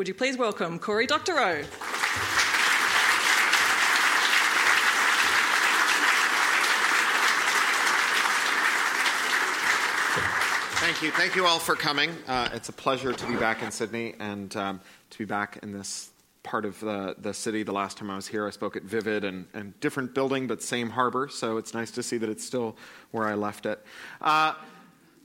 would you please welcome Cory Doctorow? Thank you. Thank you all for coming. Uh, it's a pleasure to be back in Sydney and um, to be back in this part of the, the city. The last time I was here, I spoke at Vivid and, and different building, but same harbor. So it's nice to see that it's still where I left it. Uh,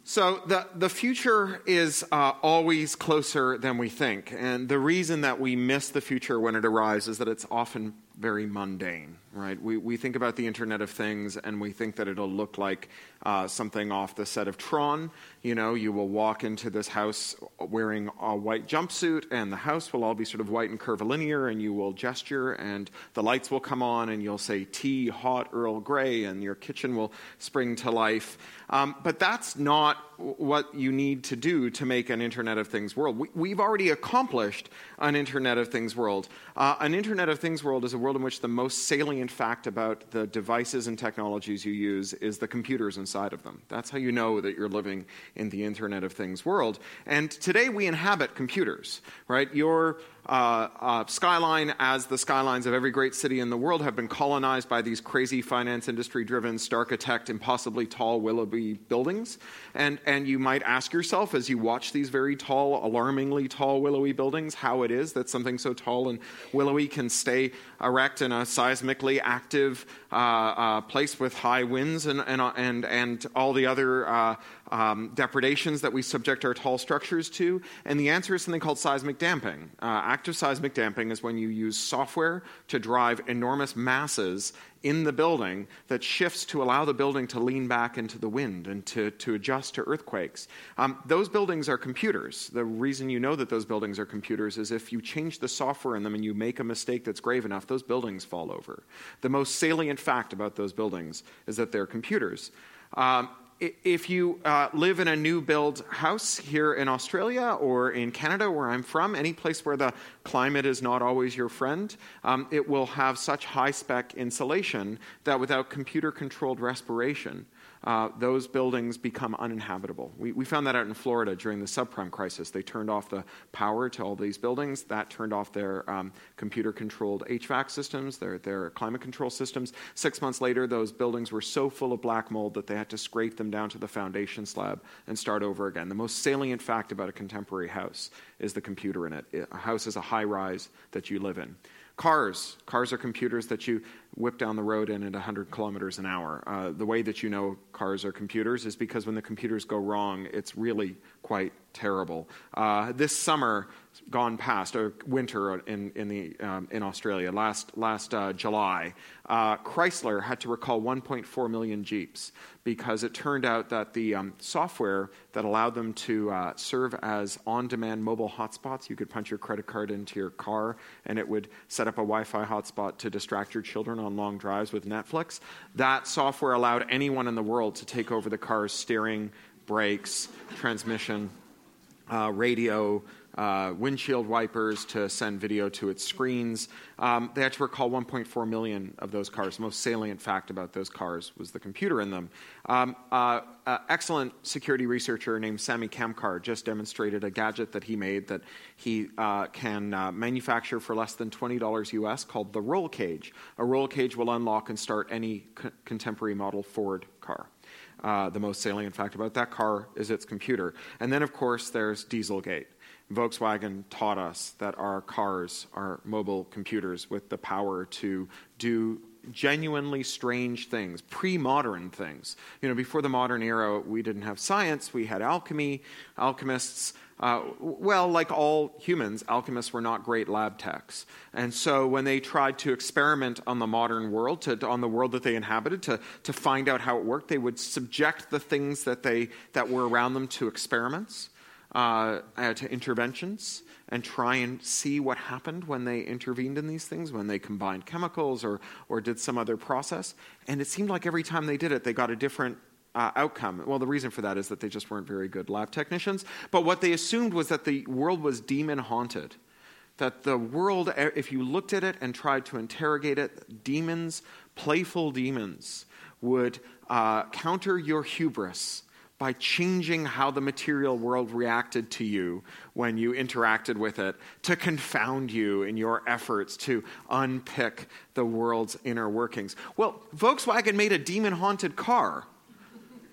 so the, the future is uh, always closer than we think. And the reason that we miss the future when it arrives is that it's often very mundane, right? We, we think about the Internet of Things and we think that it'll look like uh, something off the set of Tron. You know, you will walk into this house wearing a white jumpsuit and the house will all be sort of white and curvilinear and you will gesture and the lights will come on and you'll say tea, hot Earl Grey and your kitchen will spring to life. Um, but that's not what you need to do to make an Internet of Things world. We, have already accomplished an Internet of Things world. Uh, an Internet of Things world is a world in which the most salient fact about the devices and technologies you use is the computers inside of them. That's how you know that you're living in the Internet of Things world. And today we inhabit computers, right? Your uh, uh, skyline, as the skylines of every great city in the world, have been colonized by these crazy finance industry driven, starchitect, impossibly tall, willowy buildings. And, and you might ask yourself as you watch these very tall, alarmingly tall, willowy buildings, how it is that something so tall and willowy can stay erect in a seismically active uh, uh place with high winds and, and, and, and all the other uh, um, depredations that we subject our tall structures to? And the answer is something called seismic damping. Uh, active seismic damping is when you use software to drive enormous masses in the building that shifts to allow the building to lean back into the wind and to, to adjust to earthquakes. Um, those buildings are computers. The reason you know that those buildings are computers is if you change the software in them and you make a mistake that's grave enough, those buildings fall over. The most salient fact about those buildings is that they're computers. Um, if you uh, live in a new build house here in Australia or in Canada, where I'm from, any place where the climate is not always your friend, um, it will have such high spec insulation that without computer controlled respiration, uh, those buildings become uninhabitable. We, we, found that out in Florida during the subprime crisis. They turned off the power to all these buildings. That turned off their um, computer controlled HVAC systems, their, their climate control systems. Six months later, those buildings were so full of black mold that they had to scrape them down to the foundation slab and start over again. The most salient fact about a contemporary house is the computer in it. A house is a high rise that you live in. Cars. Cars are computers that you whip down the road in at 100 kilometers an hour. Uh, the way that you know cars are computers is because when the computers go wrong, it's really quite terrible. Uh, this summer, gone past, or winter in, in, the, um, in Australia, last, last uh, July, uh, Chrysler had to recall 1.4 million Jeeps because it turned out that the um, software that allowed them to uh, serve as on demand mobile hotspots, you could punch your credit card into your car and it would set up a Wi Fi hotspot to distract your children on long drives with Netflix. That software allowed anyone in the world to take over the car's steering, brakes, transmission, uh, radio, uh, windshield wipers to send video to its screens. Um, they had to recall 1.4 million of those cars. The most salient fact about those cars was the computer in them. Um, uh, uh, excellent security researcher named Samy Kamkar just demonstrated a gadget that he made that he uh, can uh, manufacture for less than $20 US called the roll cage. A roll cage will unlock and start any co- contemporary model Ford car. Uh, the most salient fact about that car is its computer. And then, of course, there's Dieselgate. Volkswagen taught us that our cars are mobile computers with the power to do genuinely strange things, pre modern things. You know, before the modern era, we didn't have science, we had alchemy, alchemists. Uh, well, like all humans, alchemists were not great lab techs. And so when they tried to experiment on the modern world, to, on the world that they inhabited, to, to find out how it worked, they would subject the things that, they, that were around them to experiments uh, uh, to interventions and try and see what happened when they intervened in these things, when they combined chemicals or, or did some other process. And it seemed like every time they did it, they got a different uh, outcome. Well, the reason for that is that they just weren't very good lab technicians. But what they assumed was that the world was demon haunted. That the world, if you looked at it and tried to interrogate it, demons, playful demons, would uh, counter your hubris by changing how the material world reacted to you when you interacted with it, to confound you in your efforts to unpick the world's inner workings. Well, Volkswagen made a demon haunted car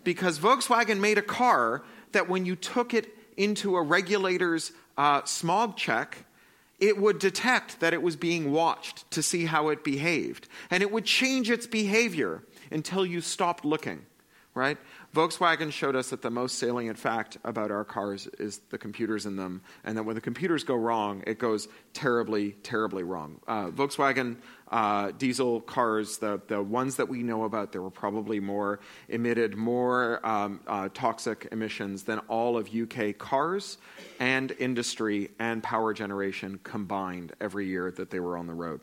because Volkswagen made a car that when you took it into a regulator's uh, smog check, it would detect that it was being watched to see how it behaved. And it would change its behavior until you stopped looking, right? Volkswagen showed us that the most salient fact about our cars is the computers in them, and that when the computers go wrong, it goes terribly, terribly wrong. Uh, Volkswagen uh, diesel cars, the, the ones that we know about, there were probably more, emitted more um, uh, toxic emissions than all of UK cars and industry and power generation combined every year that they were on the road.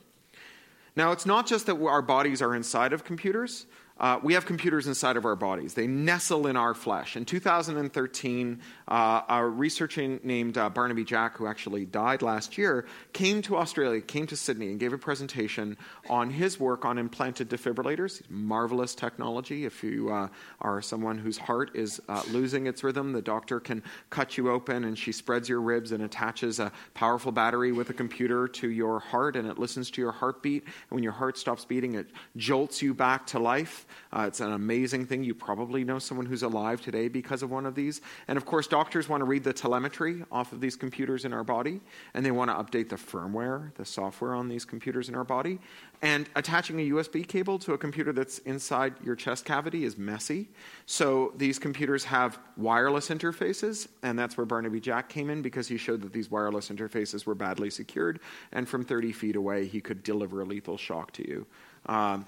Now, it's not just that our bodies are inside of computers. Uh, we have computers inside of our bodies. They nestle in our flesh. In 2013, uh, a researcher named uh, Barnaby Jack, who actually died last year, came to Australia, came to Sydney, and gave a presentation on his work on implanted defibrillators. Marvelous technology. If you uh, are someone whose heart is uh, losing its rhythm, the doctor can cut you open and she spreads your ribs and attaches a powerful battery with a computer to your heart, and it listens to your heartbeat. And when your heart stops beating, it jolts you back to life. Uh, it's an amazing thing. You probably know someone who's alive today because of one of these. And of course, doctors want to read the telemetry off of these computers in our body, and they want to update the firmware, the software on these computers in our body. And attaching a USB cable to a computer that's inside your chest cavity is messy. So these computers have wireless interfaces, and that's where Barnaby Jack came in because he showed that these wireless interfaces were badly secured, and from 30 feet away, he could deliver a lethal shock to you. Um,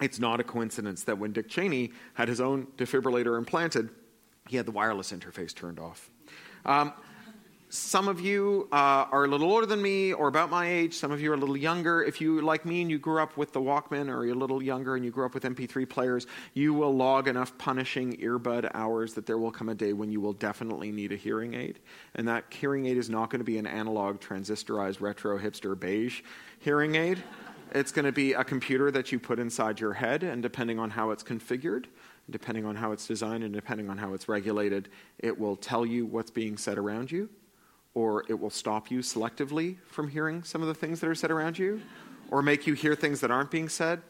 it's not a coincidence that when Dick Cheney had his own defibrillator implanted, he had the wireless interface turned off. Um, some of you uh, are a little older than me or about my age. Some of you are a little younger. If you, like me, and you grew up with the Walkman or you're a little younger and you grew up with MP3 players, you will log enough punishing earbud hours that there will come a day when you will definitely need a hearing aid. And that hearing aid is not going to be an analog, transistorized, retro, hipster, beige hearing aid. It's going to be a computer that you put inside your head, and depending on how it's configured, depending on how it's designed, and depending on how it's regulated, it will tell you what's being said around you, or it will stop you selectively from hearing some of the things that are said around you, or make you hear things that aren't being said,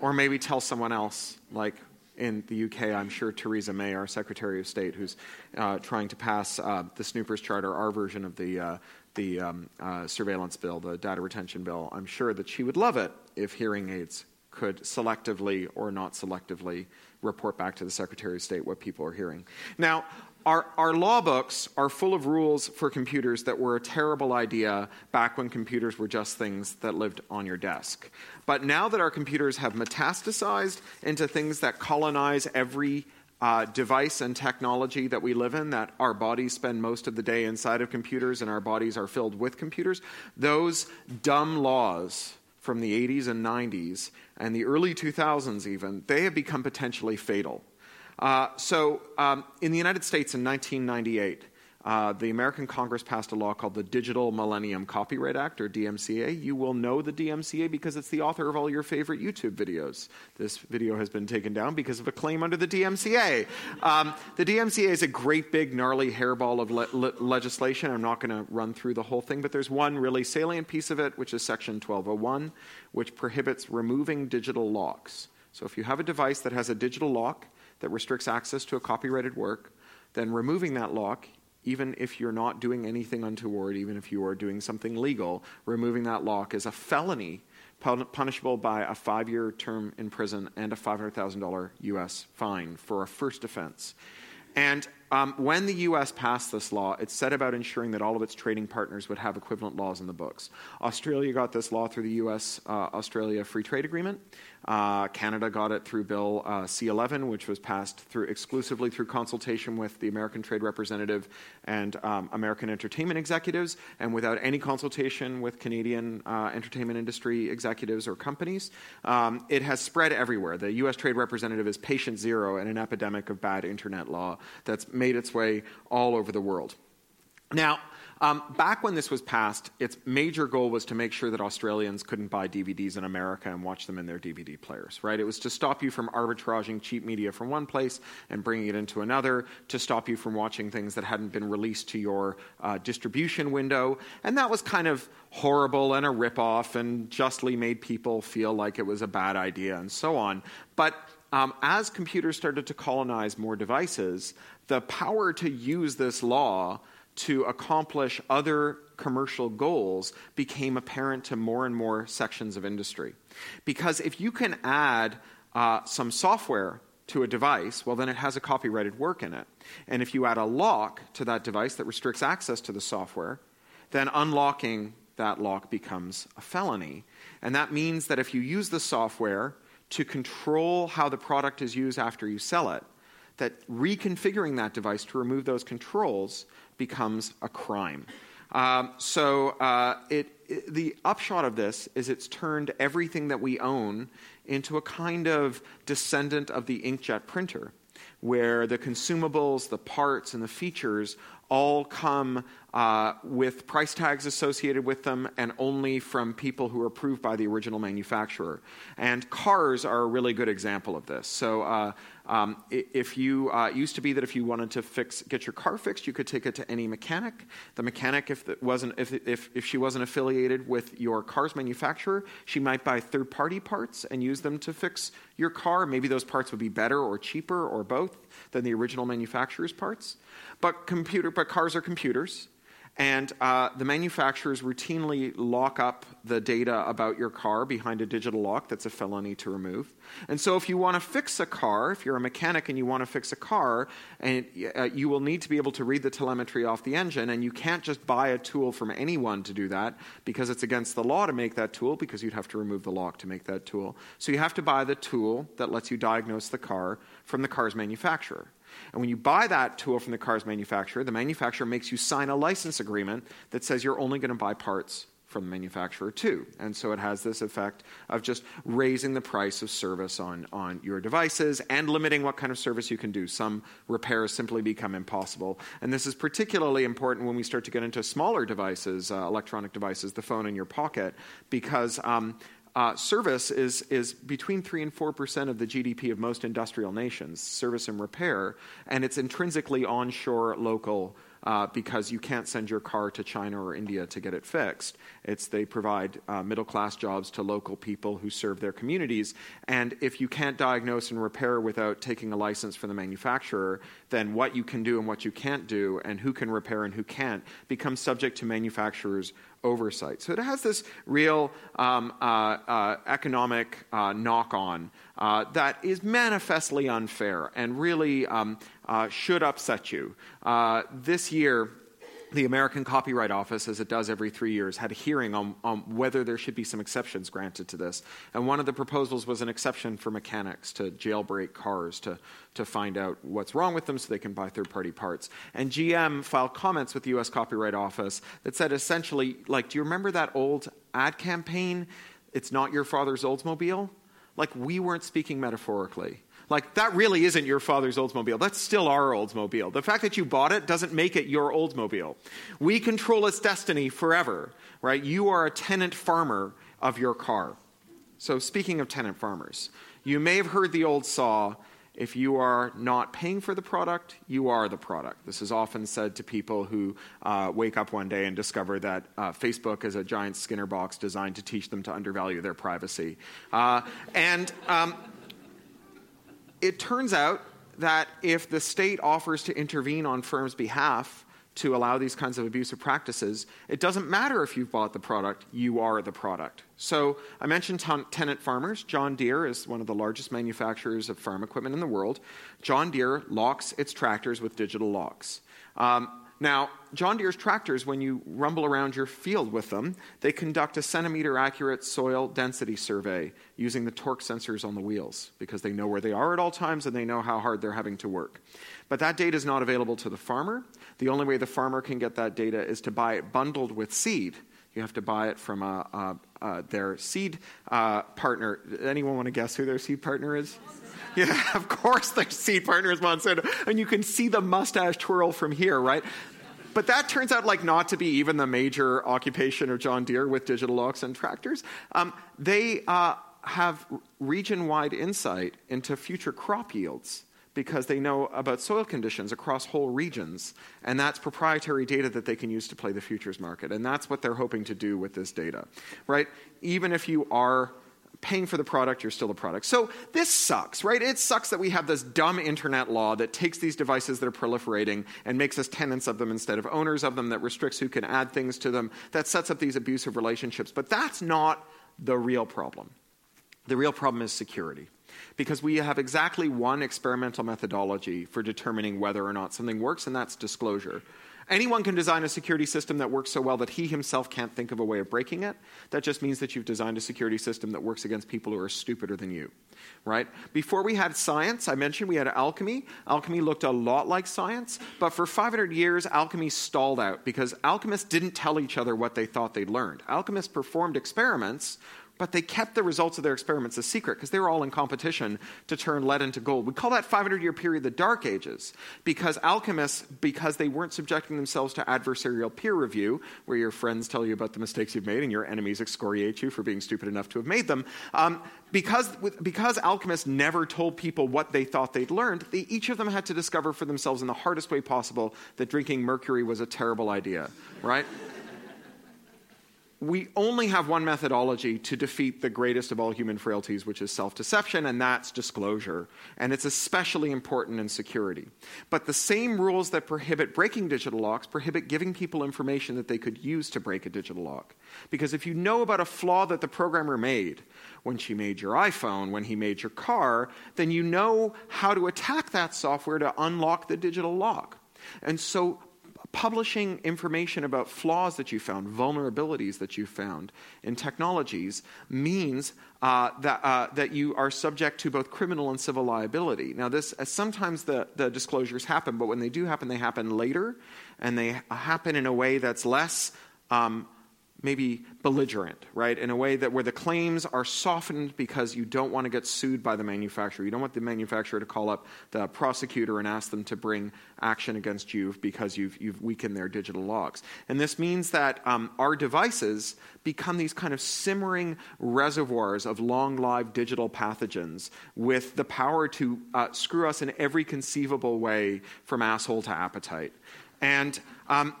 or maybe tell someone else, like in the UK, I'm sure Theresa May, our Secretary of State, who's uh, trying to pass uh, the Snoopers Charter, our version of the uh, the um, uh, surveillance bill, the data retention bill, I'm sure that she would love it if hearing aids could selectively or not selectively report back to the Secretary of State what people are hearing. Now, our, our law books are full of rules for computers that were a terrible idea back when computers were just things that lived on your desk. But now that our computers have metastasized into things that colonize every uh, device and technology that we live in, that our bodies spend most of the day inside of computers and our bodies are filled with computers, those dumb laws from the 80s and 90s and the early 2000s, even, they have become potentially fatal. Uh, so, um, in the United States in 1998, uh, the American Congress passed a law called the Digital Millennium Copyright Act, or DMCA. You will know the DMCA because it's the author of all your favorite YouTube videos. This video has been taken down because of a claim under the DMCA. Um, the DMCA is a great, big, gnarly hairball of le- le- legislation. I'm not going to run through the whole thing, but there's one really salient piece of it, which is Section 1201, which prohibits removing digital locks. So if you have a device that has a digital lock that restricts access to a copyrighted work, then removing that lock even if you're not doing anything untoward, even if you are doing something legal, removing that lock is a felony punishable by a five year term in prison and a $500,000 US fine for a first offense. And um, when the US passed this law, it set about ensuring that all of its trading partners would have equivalent laws in the books. Australia got this law through the US uh, Australia Free Trade Agreement. Uh, Canada got it through Bill uh, C11, which was passed through exclusively through consultation with the American Trade Representative and um, American entertainment executives, and without any consultation with Canadian uh, entertainment industry executives or companies. Um, it has spread everywhere. The U.S. Trade Representative is patient zero in an epidemic of bad internet law that's made its way all over the world. Now, Um, back when this was passed, its major goal was to make sure that Australians couldn't buy DVDs in America and watch them in their DVD players, right? It was to stop you from arbitraging cheap media from one place and bringing it into another, to stop you from watching things that hadn't been released to your uh, distribution window. And that was kind of horrible and a ripoff and justly made people feel like it was a bad idea and so on. But um, as computers started to colonize more devices, the power to use this law to accomplish other commercial goals became apparent to more and more sections of industry. Because if you can add uh, some software to a device, well, then it has a copyrighted work in it. And if you add a lock to that device that restricts access to the software, then unlocking that lock becomes a felony. And that means that if you use the software to control how the product is used after you sell it, that reconfiguring that device to remove those controls becomes a crime. Um, so uh, it, it, the upshot of this is it's turned everything that we own into a kind of descendant of the inkjet printer, where the consumables, the parts, and the features all come uh, with price tags associated with them and only from people who are approved by the original manufacturer. And cars are a really good example of this. So, uh, um, if you uh, used to be that if you wanted to fix, get your car fixed, you could take it to any mechanic. The mechanic, if it wasn't, if, if, if she wasn't affiliated with your car's manufacturer, she might buy third-party parts and use them to fix your car. Maybe those parts would be better or cheaper or both than the original manufacturer's parts. But computer, but cars are computers, and uh, the manufacturers routinely lock up the data about your car behind a digital lock that's a felony to remove. And so, if you want to fix a car, if you're a mechanic and you want to fix a car, and uh, you will need to be able to read the telemetry off the engine, and you can't just buy a tool from anyone to do that because it's against the law to make that tool because you'd have to remove the lock to make that tool. So, you have to buy the tool that lets you diagnose the car from the car's manufacturer. And when you buy that tool from the car's manufacturer, the manufacturer makes you sign a license agreement that says you're only going to buy parts from the manufacturer too. And so it has this effect of just raising the price of service on, on your devices and limiting what kind of service you can do. Some repairs simply become impossible. And this is particularly important when we start to get into smaller devices, uh, electronic devices, the phone in your pocket, because um, uh, service is, is between 3 and 4% of the GDP of most industrial nations, service and repair, and it's intrinsically onshore local uh, because you can't send your car to China or India to get it fixed. It's they provide uh, middle class jobs to local people who serve their communities. And if you can't diagnose and repair without taking a license from the manufacturer, then what you can do and what you can't do, and who can repair and who can't, becomes subject to manufacturers' oversight. So it has this real um, uh, uh, economic uh, knock on uh, that is manifestly unfair and really um, uh, should upset you. Uh, this year, the American Copyright Office, as it does every three years, had a hearing on, on, whether there should be some exceptions granted to this. And one of the proposals was an exception for mechanics to jailbreak cars to, to find out what's wrong with them so they can buy third party parts. And GM filed comments with the US Copyright Office that said essentially, like, do you remember that old ad campaign? It's not your father's Oldsmobile? Like, we weren't speaking metaphorically. Like, that really isn't your father's Oldsmobile. That's still our Oldsmobile. The fact that you bought it doesn't make it your Oldsmobile. We control its destiny forever, right? You are a tenant farmer of your car. So, speaking of tenant farmers, you may have heard the old saw if you are not paying for the product, you are the product. This is often said to people who uh, wake up one day and discover that uh, Facebook is a giant Skinner box designed to teach them to undervalue their privacy. Uh, and um, it turns out that if the state offers to intervene on firms' behalf to allow these kinds of abusive practices, it doesn't matter if you've bought the product, you are the product. So I mentioned tenant farmers. John Deere is one of the largest manufacturers of farm equipment in the world. John Deere locks its tractors with digital locks. Um, now, John Deere's tractors, when you rumble around your field with them, they conduct a centimeter accurate soil density survey using the torque sensors on the wheels because they know where they are at all times and they know how hard they're having to work. But that data is not available to the farmer. The only way the farmer can get that data is to buy it bundled with seed. You have to buy it from a, a, their seed uh, partner. Anyone want to guess who their seed partner is? Yeah, of course their seed partner is Monsanto. And you can see the mustache twirl from here, right? but that turns out like not to be even the major occupation of John Deere with digital locks and tractors. Um, they uh, have region-wide insight into future crop yields because they know about soil conditions across whole regions. And that's proprietary data that they can use to play the futures market. And that's what they're hoping to do with this data, right? Even if you are paying for the product, you're still a product. So this sucks, right? It sucks that we have this dumb internet law that takes these devices that are proliferating and makes us tenants of them instead of owners of them, that restricts who can add things to them, that sets up these abusive relationships. But that's not the real problem. The real problem is security because we have exactly one experimental methodology for determining whether or not something works, and that's disclosure. Anyone can design a security system that works so well that he himself can't think of a way of breaking it. That just means that you've designed a security system that works against people who are stupider than you, right? Before we had science, I mentioned we had alchemy. Alchemy looked a lot like science, but for 500 years, alchemy stalled out because alchemists didn't tell each other what they thought they'd learned. Alchemists performed experiments but they kept the results of their experiments a secret because they were all in competition to turn lead into gold. We call that 500 year period the Dark Ages because alchemists, because they weren't subjecting themselves to adversarial peer review, where your friends tell you about the mistakes you've made and your enemies excoriate you for being stupid enough to have made them, um, because, because alchemists never told people what they thought they'd learned, they, each of them had to discover for themselves in the hardest way possible that drinking mercury was a terrible idea, right? We only have one methodology to defeat the greatest of all human frailties, which is self deception, and that's disclosure. And it's especially important in security. But the same rules that prohibit breaking digital locks prohibit giving people information that they could use to break a digital lock. Because if you know about a flaw that the programmer made when she made your iPhone, when he made your car, then you know how to attack that software to unlock the digital lock. And so publishing information about flaws that you found, vulnerabilities that you found in technologies, means uh, that, uh, that you are subject to both criminal and civil liability. Now, this uh, sometimes the, the disclosures happen, but when they do happen, they happen later, and they happen in a way that's less. Um, maybe belligerent, right? In a way that where the claims are softened because you don't want to get sued by the manufacturer. You don't want the manufacturer to call up the prosecutor and ask them to bring action against you because you've, you've weakened their digital locks. And this means that um, our devices become these kind of simmering reservoirs of long lived digital pathogens with the power to uh, screw us in every conceivable way from asshole to appetite. And um,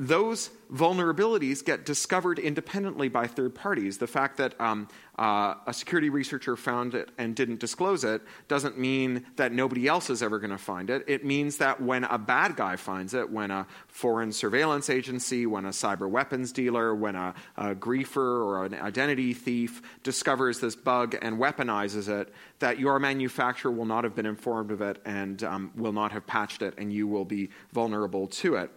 those vulnerabilities get discovered independently by third parties. The fact that um, uh, a security researcher found it and didn't disclose it doesn't mean that nobody else is ever going to find it. It means that when a bad guy finds it, when a foreign surveillance agency, when a cyber weapons dealer, when a, a griefer or an identity thief discovers this bug and weaponizes it, that your manufacturer will not have been informed of it and um, will not have patched it, and you will be vulnerable to it.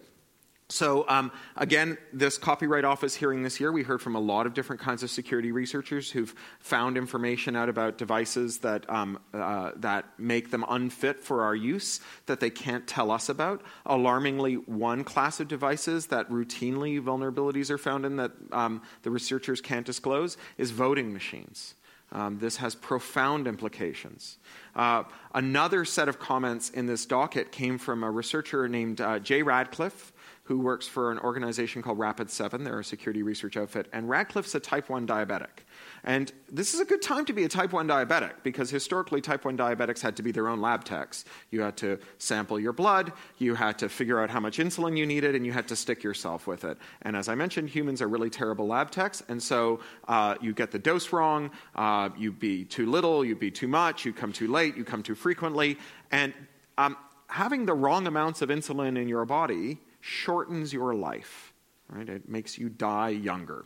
So, um, again, this Copyright Office hearing this year, we heard from a lot of different kinds of security researchers who've found information out about devices that, um, uh, that make them unfit for our use that they can't tell us about. Alarmingly, one class of devices that routinely vulnerabilities are found in that um, the researchers can't disclose is voting machines. Um, this has profound implications. Uh, another set of comments in this docket came from a researcher named uh, Jay Radcliffe, who works for an organization called Rapid7. They're a security research outfit. And Radcliffe's a type 1 diabetic. And this is a good time to be a type 1 diabetic because historically, type 1 diabetics had to be their own lab techs. You had to sample your blood, you had to figure out how much insulin you needed, and you had to stick yourself with it. And as I mentioned, humans are really terrible lab techs. And so uh, you get the dose wrong, uh, you be too little, you'd be too much, you'd come too late, you come too frequently. And um, having the wrong amounts of insulin in your body shortens your life, right? It makes you die younger.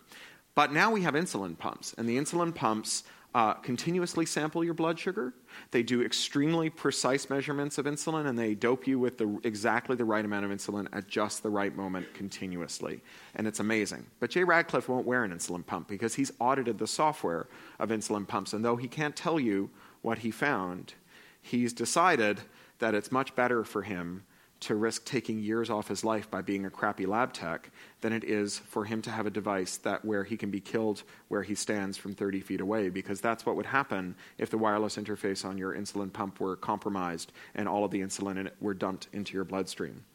But now we have insulin pumps, and the insulin pumps uh, continuously sample your blood sugar. They do extremely precise measurements of insulin, and they dope you with the, exactly the right amount of insulin at just the right moment continuously. And it's amazing. But Jay Radcliffe won't wear an insulin pump because he's audited the software of insulin pumps. And though he can't tell you what he found, he's decided that it's much better for him to risk taking years off his life by being a crappy lab tech than it is for him to have a device that where he can be killed where he stands from 30 feet away because that's what would happen if the wireless interface on your insulin pump were compromised and all of the insulin in it were dumped into your bloodstream.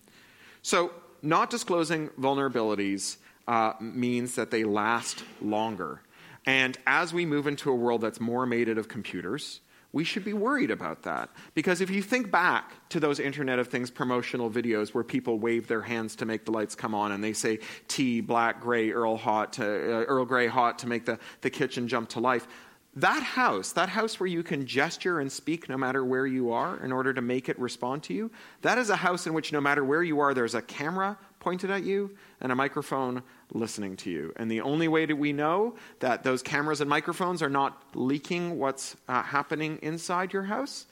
So not disclosing vulnerabilities uh, means that they last longer. And as we move into a world that's more mated of computers, we should be worried about that. Because if you think back to those Internet of Things promotional videos where people wave their hands to make the lights come on and they say tea, black, gray, Earl, hot to, uh, Earl Grey hot to make the, the kitchen jump to life, that house, that house where you can gesture and speak no matter where you are in order to make it respond to you, that is a house in which no matter where you are, there's a camera pointed at you and a microphone listening to you. And the only way that we know that those cameras and microphones are not leaking what's uh, happening inside your house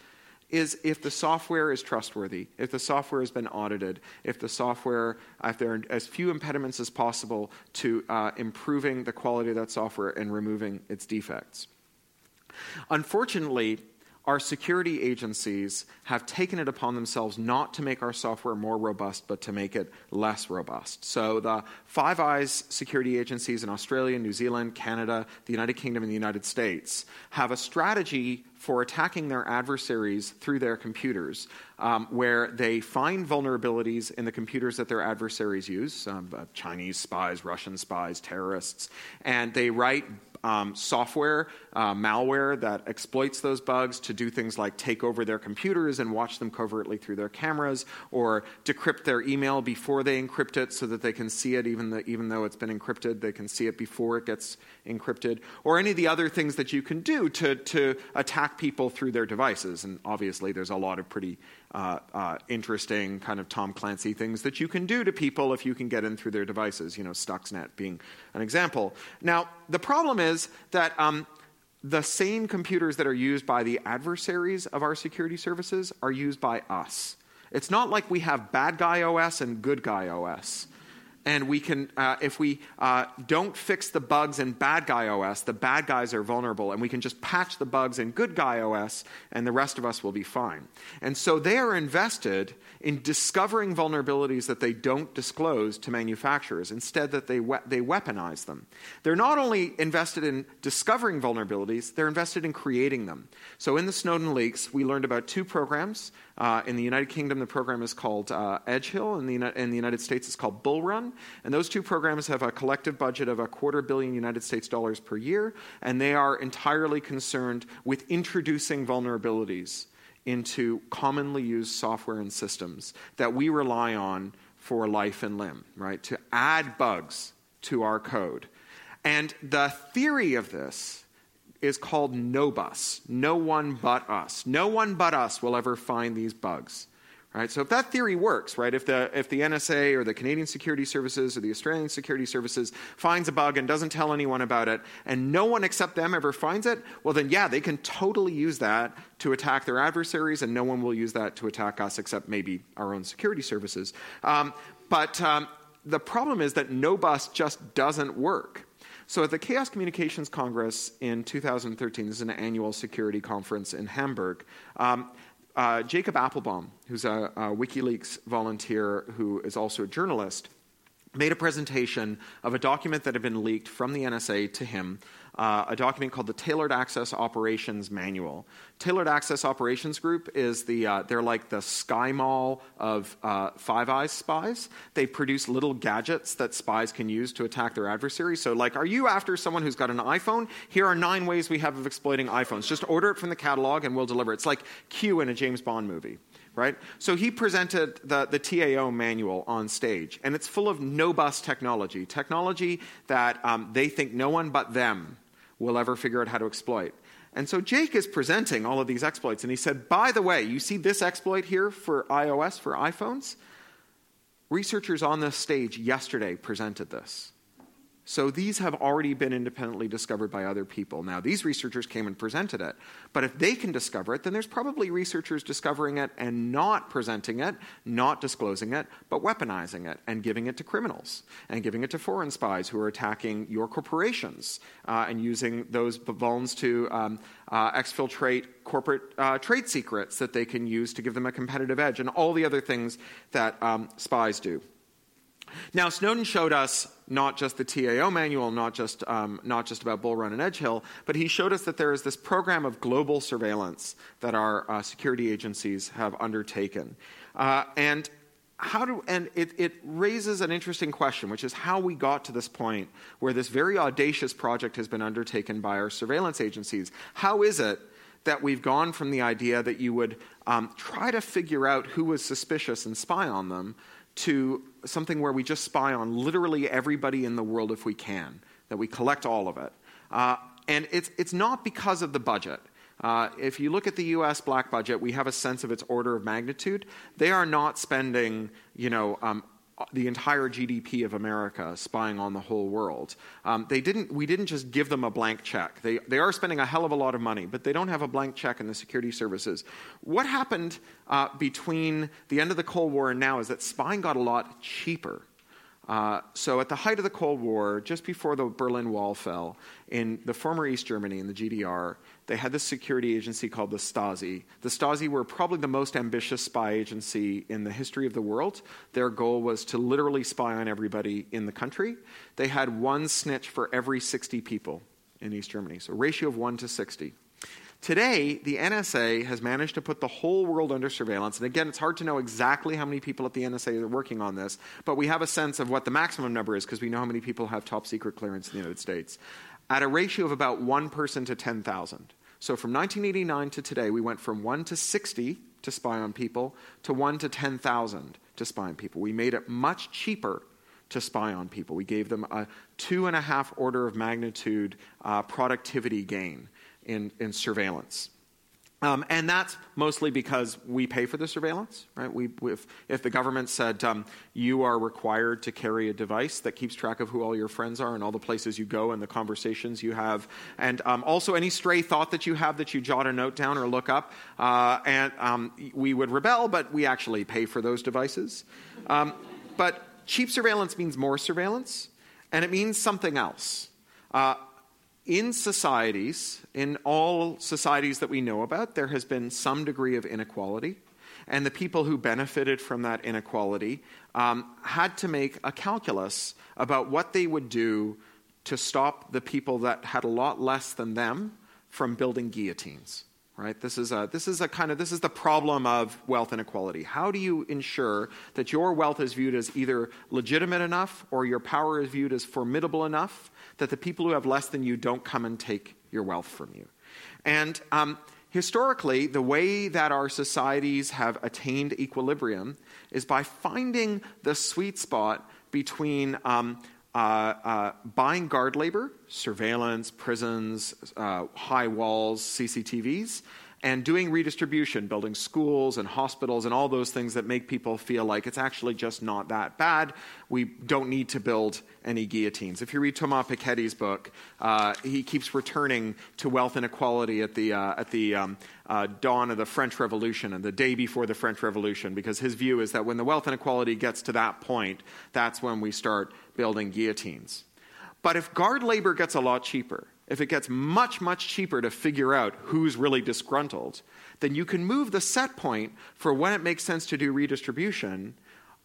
is if the software is trustworthy, if the software has been audited, if the software, if there are as few impediments as possible to uh, improving the quality of that software and removing its defects. Unfortunately, our security agencies have taken it upon themselves not to make our software more robust, but to make it less robust. So, the Five Eyes security agencies in Australia, New Zealand, Canada, the United Kingdom, and the United States have a strategy for attacking their adversaries through their computers, um, where they find vulnerabilities in the computers that their adversaries use um, uh, Chinese spies, Russian spies, terrorists and they write um, software, uh, malware that exploits those bugs to do things like take over their computers and watch them covertly through their cameras, or decrypt their email before they encrypt it so that they can see it even, the, even though it's been encrypted, they can see it before it gets encrypted, or any of the other things that you can do to, to attack people through their devices. And obviously, there's a lot of pretty uh, uh, interesting kind of Tom Clancy things that you can do to people if you can get in through their devices, you know, Stuxnet being an example. Now, the problem is that um, the same computers that are used by the adversaries of our security services are used by us. It's not like we have bad guy OS and good guy OS and we can, uh, if we uh, don't fix the bugs in bad guy OS, the bad guys are vulnerable, and we can just patch the bugs in good guy OS, and the rest of us will be fine. And so they are invested in discovering vulnerabilities that they don't disclose to manufacturers, instead that they, we- they weaponize them. They're not only invested in discovering vulnerabilities, they're invested in creating them. So in the Snowden leaks, we learned about two programs. Uh, in the United Kingdom, the program is called uh, Edgehill. In the, in the United States, it's called Bull Run. And those two programs have a collective budget of a quarter billion United States dollars per year, and they are entirely concerned with introducing vulnerabilities into commonly used software and systems that we rely on for life and limb, right? To add bugs to our code. And the theory of this is called NOBUS, no one but us. No one but us will ever find these bugs. Right? So if that theory works, right, if the, if the NSA or the Canadian Security Services or the Australian Security Services finds a bug and doesn't tell anyone about it, and no one except them ever finds it, well then yeah, they can totally use that to attack their adversaries, and no one will use that to attack us except maybe our own security services. Um, but um, the problem is that NOBUS just doesn't work. So at the Chaos Communications Congress in 2013, this is an annual security conference in Hamburg, um, uh, Jacob Appelbaum, who's a, a WikiLeaks volunteer who is also a journalist, made a presentation of a document that had been leaked from the NSA to him uh, a document called the Tailored Access Operations Manual. Tailored Access Operations Group is the, uh, they're like the Sky Mall of uh, Five Eyes spies. They produce little gadgets that spies can use to attack their adversaries. So, like, are you after someone who's got an iPhone? Here are nine ways we have of exploiting iPhones. Just order it from the catalog and we'll deliver it. It's like Q in a James Bond movie right? So he presented the, the TAO manual on stage, and it's full of NOBUS technology, technology that um, they think no one but them will ever figure out how to exploit. And so Jake is presenting all of these exploits, and he said, by the way, you see this exploit here for iOS, for iPhones? Researchers on this stage yesterday presented this. So these have already been independently discovered by other people. Now, these researchers came and presented it. But if they can discover it, then there's probably researchers discovering it and not presenting it, not disclosing it, but weaponizing it and giving it to criminals and giving it to foreign spies who are attacking your corporations uh, and using those vulns to um, uh, exfiltrate corporate uh, trade secrets that they can use to give them a competitive edge and all the other things that um, spies do. Now, Snowden showed us not just the TAO manual, not just, um, not just about Bull Run and Edge Hill, but he showed us that there is this program of global surveillance that our uh, security agencies have undertaken. Uh, and how do and it, it raises an interesting question, which is how we got to this point where this very audacious project has been undertaken by our surveillance agencies. How is it that we've gone from the idea that you would um, try to figure out who was suspicious and spy on them to something where we just spy on literally everybody in the world if we can, that we collect all of it. Uh, and it's, it's not because of the budget. Uh, if you look at the U.S. black budget, we have a sense of its order of magnitude. They are not spending, you know, um, the entire GDP of America spying on the whole world. Um, they didn't, we didn't just give them a blank check. They, they are spending a hell of a lot of money, but they don't have a blank check in the security services. What happened uh, between the end of the Cold War and now is that spying got a lot cheaper. Uh, so, at the height of the Cold War, just before the Berlin Wall fell, in the former East Germany, in the GDR, they had this security agency called the Stasi. The Stasi were probably the most ambitious spy agency in the history of the world. Their goal was to literally spy on everybody in the country. They had one snitch for every 60 people in East Germany, so a ratio of 1 to 60. Today, the NSA has managed to put the whole world under surveillance. And again, it's hard to know exactly how many people at the NSA are working on this, but we have a sense of what the maximum number is because we know how many people have top secret clearance in the United States. At a ratio of about one person to 10,000. So from 1989 to today, we went from 1 to 60 to spy on people to 1 to 10,000 to spy on people. We made it much cheaper to spy on people. We gave them a two and a half order of magnitude uh, productivity gain in, in surveillance. Um, and that's mostly because we pay for the surveillance, right? We, if, if the government said um, you are required to carry a device that keeps track of who all your friends are and all the places you go and the conversations you have, and um, also any stray thought that you have that you jot a note down or look up, uh, and um, we would rebel, but we actually pay for those devices. Um, but cheap surveillance means more surveillance, and it means something else. Uh, in societies, in all societies that we know about, there has been some degree of inequality. And the people who benefited from that inequality um, had to make a calculus about what they would do to stop the people that had a lot less than them from building guillotines. Right? This is a this is a kind of this is the problem of wealth inequality. How do you ensure that your wealth is viewed as either legitimate enough or your power is viewed as formidable enough that the people who have less than you don't come and take your wealth from you. And um, historically, the way that our societies have attained equilibrium is by finding the sweet spot between um, uh, uh, buying guard labor, surveillance, prisons, uh, high walls, CCTVs, and doing redistribution, building schools and hospitals and all those things that make people feel like it's actually just not that bad. We don't need to build any guillotines. If you read Thomas Piketty's book, uh, he keeps returning to wealth inequality at the, uh, at the um, uh, dawn of the French Revolution and the day before the French Revolution, because his view is that when the wealth inequality gets to that point, that's when we start building guillotines. But if guard labor gets a lot cheaper, if it gets much, much cheaper to figure out who's really disgruntled, then you can move the set point for when it makes sense to do redistribution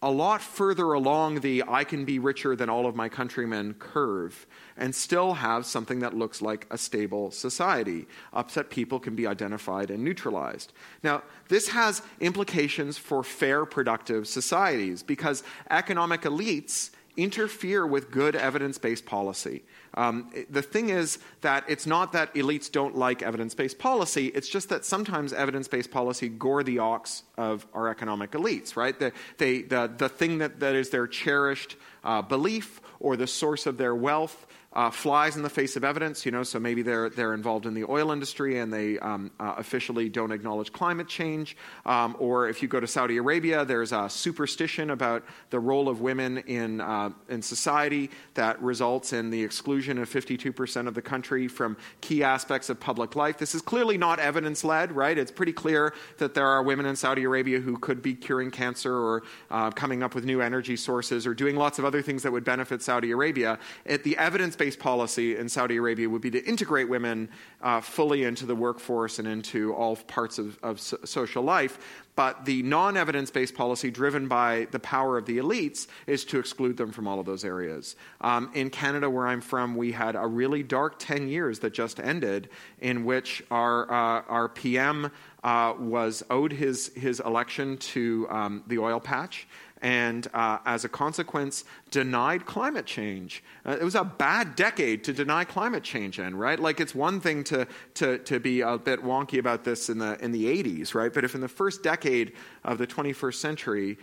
a lot further along the I can be richer than all of my countrymen curve and still have something that looks like a stable society. Upset people can be identified and neutralized. Now, this has implications for fair, productive societies because economic elites interfere with good evidence based policy. Um, the thing is that it's not that elites don't like evidence based policy, it's just that sometimes evidence based policy gore the ox of our economic elites, right? The, they, the, the thing that, that is their cherished uh, belief or the source of their wealth uh, flies in the face of evidence, you know, so maybe they're, they're involved in the oil industry and they um, uh, officially don't acknowledge climate change. Um, or if you go to Saudi Arabia, there's a superstition about the role of women in, uh, in society that results in the exclusion of 52% of the country from key aspects of public life. This is clearly not evidence led, right? It's pretty clear that there are women in Saudi Arabia who could be curing cancer or uh, coming up with new energy sources or doing lots of other things that would benefit Saudi Arabia. It, the evidence based policy in Saudi Arabia would be to integrate women uh, fully into the workforce and into all parts of, of so- social life. But the non evidence based policy driven by the power of the elites is to exclude them from all of those areas. Um, in Canada, where I'm from, we had a really dark 10 years that just ended in which our, uh, our PM uh, was owed his, his election to um, the oil patch and uh, as a consequence, denied climate change. Uh, it was a bad decade to deny climate change in, right? Like it's one thing to, to, to be a bit wonky about this in the, in the 80s, right? But if in the first decade of the 21st century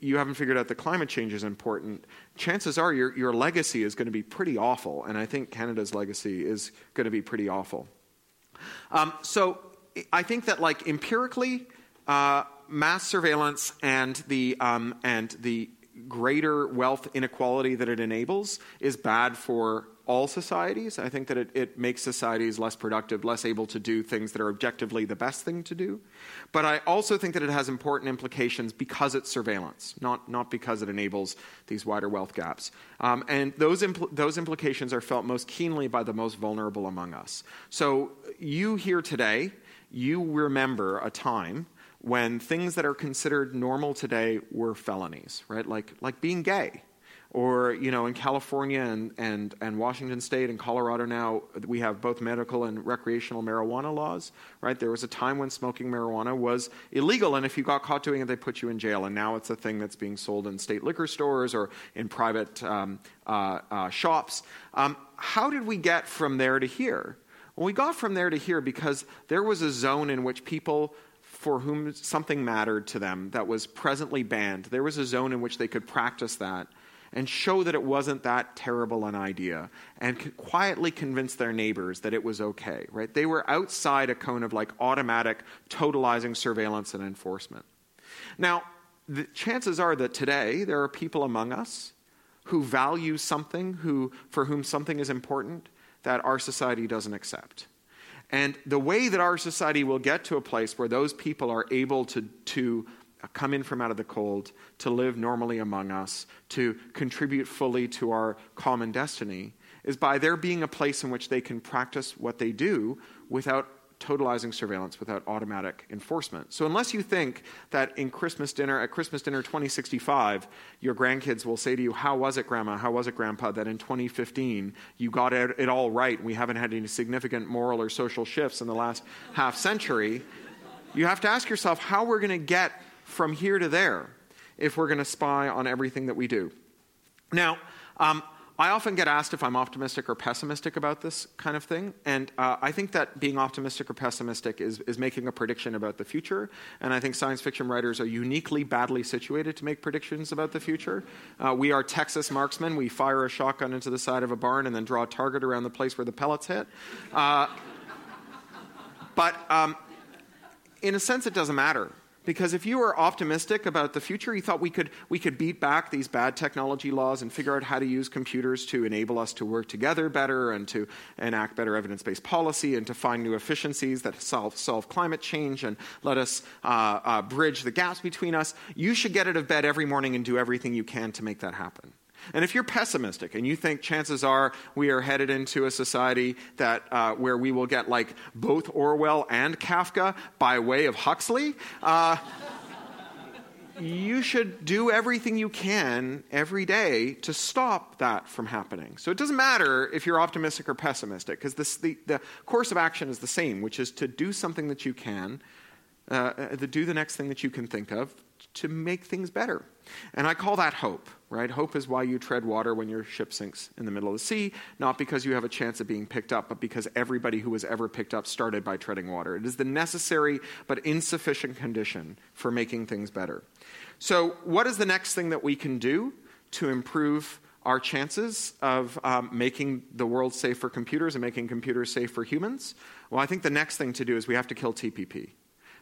you haven't figured out that climate change is important, chances are your, your legacy is going to be pretty awful. And I think Canada's legacy is going to be pretty awful. Um, so I think that, like, empirically, uh, mass surveillance and the, um, and the greater wealth inequality that it enables is bad for all societies. I think that it, it, makes societies less productive, less able to do things that are objectively the best thing to do. But I also think that it has important implications because it's surveillance, not, not because it enables these wider wealth gaps. Um, and those, impl- those implications are felt most keenly by the most vulnerable among us. So you here today, you remember a time when things that are considered normal today were felonies, right? Like, like being gay. Or, you know, in California and, and, and Washington State and Colorado now, we have both medical and recreational marijuana laws, right? There was a time when smoking marijuana was illegal, and if you got caught doing it, they put you in jail. And now it's a thing that's being sold in state liquor stores or in private um, uh, uh, shops. Um, how did we get from there to here? Well, we got from there to here because there was a zone in which people for whom something mattered to them that was presently banned. There was a zone in which they could practice that and show that it wasn't that terrible an idea and quietly convince their neighbors that it was okay, right? They were outside a cone of like automatic totalizing surveillance and enforcement. Now, the chances are that today there are people among us who value something, who, for whom something is important, that our society doesn't accept. And the way that our society will get to a place where those people are able to, to come in from out of the cold, to live normally among us, to contribute fully to our common destiny, is by there being a place in which they can practice what they do without totalizing surveillance without automatic enforcement. So unless you think that in Christmas dinner at Christmas dinner 2065 your grandkids will say to you how was it grandma how was it grandpa that in 2015 you got it, all right we haven't had any significant moral or social shifts in the last half century you have to ask yourself how we're going to get from here to there if we're going to spy on everything that we do. Now, um, I often get asked if I'm optimistic or pessimistic about this kind of thing, and uh, I think that being optimistic or pessimistic is, is making a prediction about the future, and I think science fiction writers are uniquely badly situated to make predictions about the future. Uh, we are Texas marksmen. We fire a shotgun into the side of a barn and then draw a target around the place where the pellets hit. Uh, but um, in a sense, it doesn't matter because if you were optimistic about the future, you thought we could, we could beat back these bad technology laws and figure out how to use computers to enable us to work together better and to enact better evidence based policy and to find new efficiencies that solve, solve climate change and let us uh, uh, bridge the gaps between us, you should get out of bed every morning and do everything you can to make that happen. And if you're pessimistic and you think chances are we are headed into a society that uh, where we will get like both Orwell and Kafka by way of Huxley, uh, you should do everything you can every day to stop that from happening. So it doesn't matter if you're optimistic or pessimistic, because the, the course of action is the same, which is to do something that you can, uh, uh, to do the next thing that you can think of to make things better. And I call that hope, right? Hope is why you tread water when your ship sinks in the middle of the sea, not because you have a chance of being picked up, but because everybody who was ever picked up started by treading water. It is the necessary but insufficient condition for making things better. So, what is the next thing that we can do to improve? Our chances of um, making the world safe for computers and making computers safe for humans? Well, I think the next thing to do is we have to kill TPP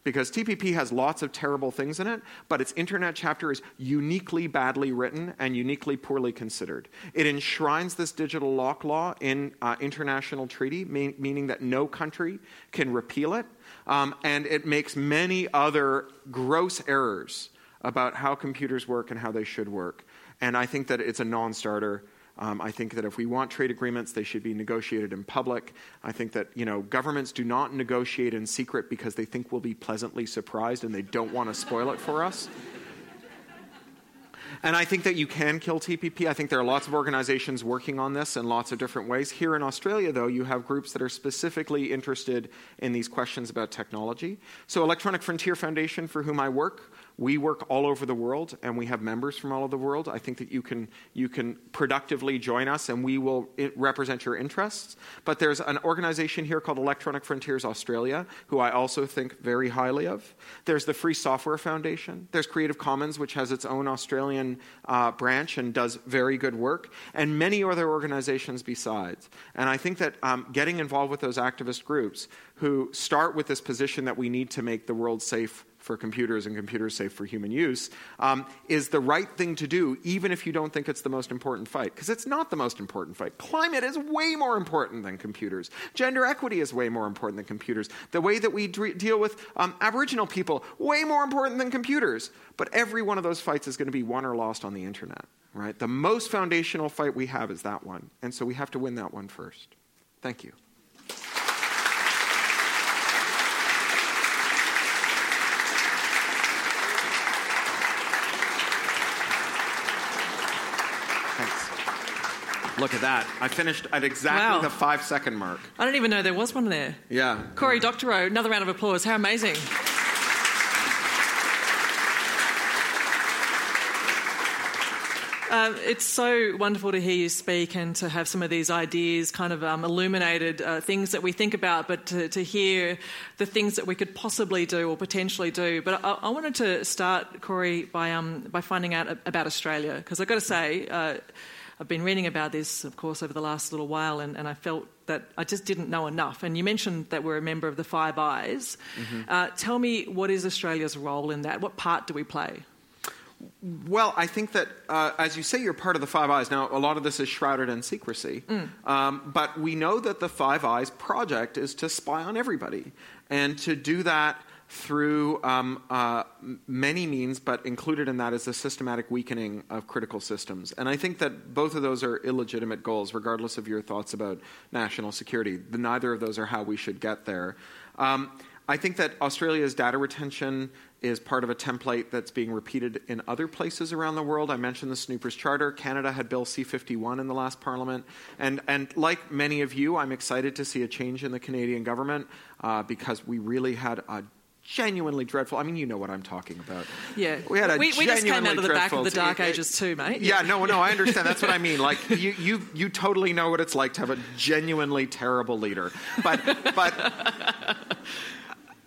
because TPP has lots of terrible things in it, but its internet chapter is uniquely badly written and uniquely poorly considered. It enshrines this digital lock law in uh, international treaty, mean, meaning that no country can repeal it, um, and it makes many other gross errors about how computers work and how they should work. And I think that it's a non starter um, I think that if we want trade agreements, they should be negotiated in public. I think that you know governments do not negotiate in secret because they think we'll be pleasantly surprised and they don't want to spoil it for us. And I think that you can kill TPP. I think there are lots of organizations working on this in lots of different ways. Here in Australia, though, you have groups that are specifically interested in these questions about technology. So, Electronic Frontier Foundation, for whom I work, We work all over the world, and we have members from all over the world. I think that you can you can productively join us, and we will represent your interests. But there's an organization here called Electronic Frontiers Australia, who I also think very highly of. There's the Free Software Foundation. There's Creative Commons, which has its own Australian uh, branch and does very good work, and many other organizations besides. And I think that um, getting involved with those activist groups who start with this position that we need to make the world safe for computers and computers safe for human use um, is the right thing to do, even if you don't think it's the most important fight. Because it's not the most important fight. Climate is way more important than computers. Gender equity is way more important than computers. The way that we d- deal with um, Aboriginal people, way more important than computers. But every one of those fights is going to be won or lost on the internet. Right? The most foundational fight we have is that one. And so we have to win that one first. Thank you. Look at that. I finished at exactly wow. the five second mark. I didn't even know there was one there. Yeah. Cory Doctorow, another round of applause. How amazing. Um, it's so wonderful to hear you speak and to have some of these ideas kind of um, illuminated, uh, things that we think about, but to, to, hear the things that we could possibly do or potentially do. But I, I wanted to start, Cory, by, um, by finding out about Australia, because I've got to say, uh, I've been reading about this, of course, over the last little while, and, and I felt that I just didn't know enough. And you mentioned that we're a member of the Five Eyes. Mm-hmm. Uh, tell me, what is Australia's role in that? What part do we play? Well, I think that, uh, as you say, you're part of the Five Eyes. Now, a lot of this is shrouded in secrecy, mm. um, but we know that the Five Eyes project is to spy on everybody. And to do that through um, uh, many means, but included in that is the systematic weakening of critical systems. And I think that both of those are illegitimate goals, regardless of your thoughts about national security. neither of those are how we should get there. Um, I think that Australia's data retention is part of a template that's being repeated in other places around the world. I mentioned the Snoopers Charter. Canada had Bill C 51 in the last parliament. And, and like many of you, I'm excited to see a change in the Canadian government uh, because we really had a genuinely dreadful. I mean, you know what I'm talking about. Yeah, we had a we, we just came out of the back of the dark ages too, mate. Yeah, no, no, I understand. That's what I mean. Like you, you, you totally know what it's like to have a genuinely terrible leader. But, but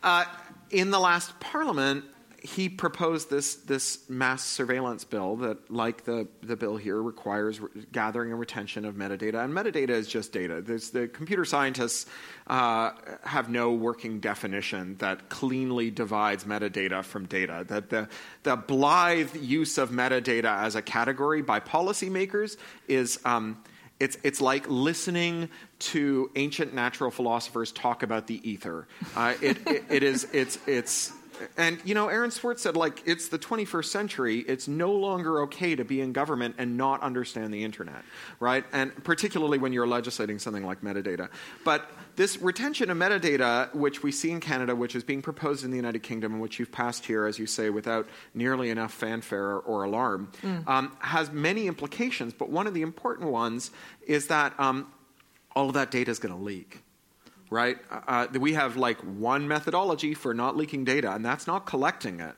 uh, in the last Parliament, he proposed this this mass surveillance bill that, like the the bill here, requires re- gathering and retention of metadata. And metadata is just data. There's, the computer scientists uh, have no working definition that cleanly divides metadata from data. That the the blithe use of metadata as a category by policymakers is. Um, it's, it's like listening to ancient natural philosophers talk about the ether. Uh, it, it, it is, it's, it's, and you know, Aaron Swartz said, like, it's the 21st century. It's no longer okay to be in government and not understand the internet, right? And particularly when you're legislating something like metadata. But this retention of metadata, which we see in Canada, which is being proposed in the United Kingdom, and which you've passed here, as you say, without nearly enough fanfare or alarm, mm. um, has many implications. But one of the important ones is that um, all of that data is going to leak right? Uh, uh we have like one methodology for not leaking data, and that's not collecting it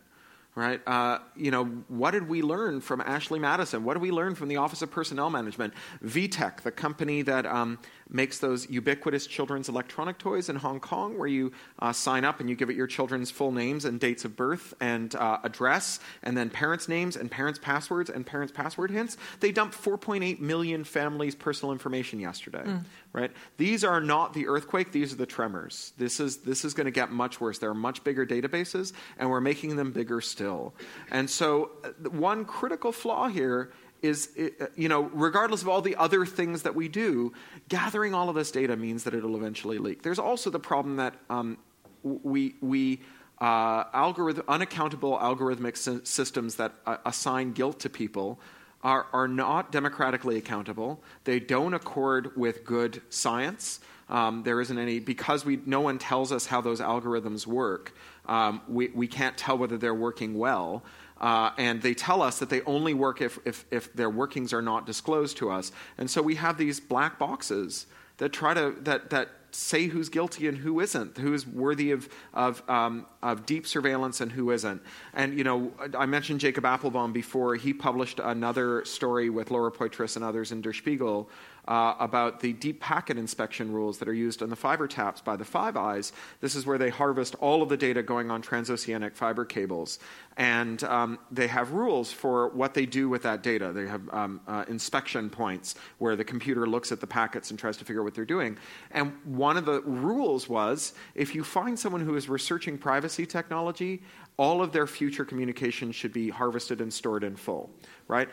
right? Uh, you know, what did we learn from Ashley Madison? What did we learn from the Office of Personnel Management? VTech, the company that um, makes those ubiquitous children's electronic toys in Hong Kong, where you uh, sign up and you give it your children's full names and dates of birth and uh, address, and then parents' names and parents' passwords and parents' password hints. They dumped 4.8 million families' personal information yesterday, mm. right? These are not the earthquake; these are the tremors. This is this is going to get much worse. There are much bigger databases, and we're making them bigger still. And so, uh, one critical flaw here is, uh, you know, regardless of all the other things that we do, gathering all of this data means that it'll eventually leak. There's also the problem that um, we, we uh, algorithm, unaccountable algorithmic systems that uh, assign guilt to people are, are not democratically accountable. They don't accord with good science. Um, there isn't any, because we, no one tells us how those algorithms work um, we, we can't tell whether they're working well. Uh, and they tell us that they only work if, if, if their workings are not disclosed to us. And so we have these black boxes that try to, that, that say who's guilty and who isn't, who is worthy of of, um, of deep surveillance and who isn't. And you know, I mentioned Jacob Appelbaum before. He published another story with Laura Poitras and others in Der Spiegel uh, about the deep packet inspection rules that are used on the fiber taps by the Five Eyes. This is where they harvest all of the data going on transoceanic fiber cables. And um, they have rules for what they do with that data. They have um, uh, inspection points where the computer looks at the packets and tries to figure out what they're doing. And one of the rules was if you find someone who is researching privacy technology, all of their future communication should be harvested and stored in full, right?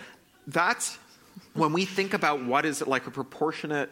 That's when we think about what is like a proportionate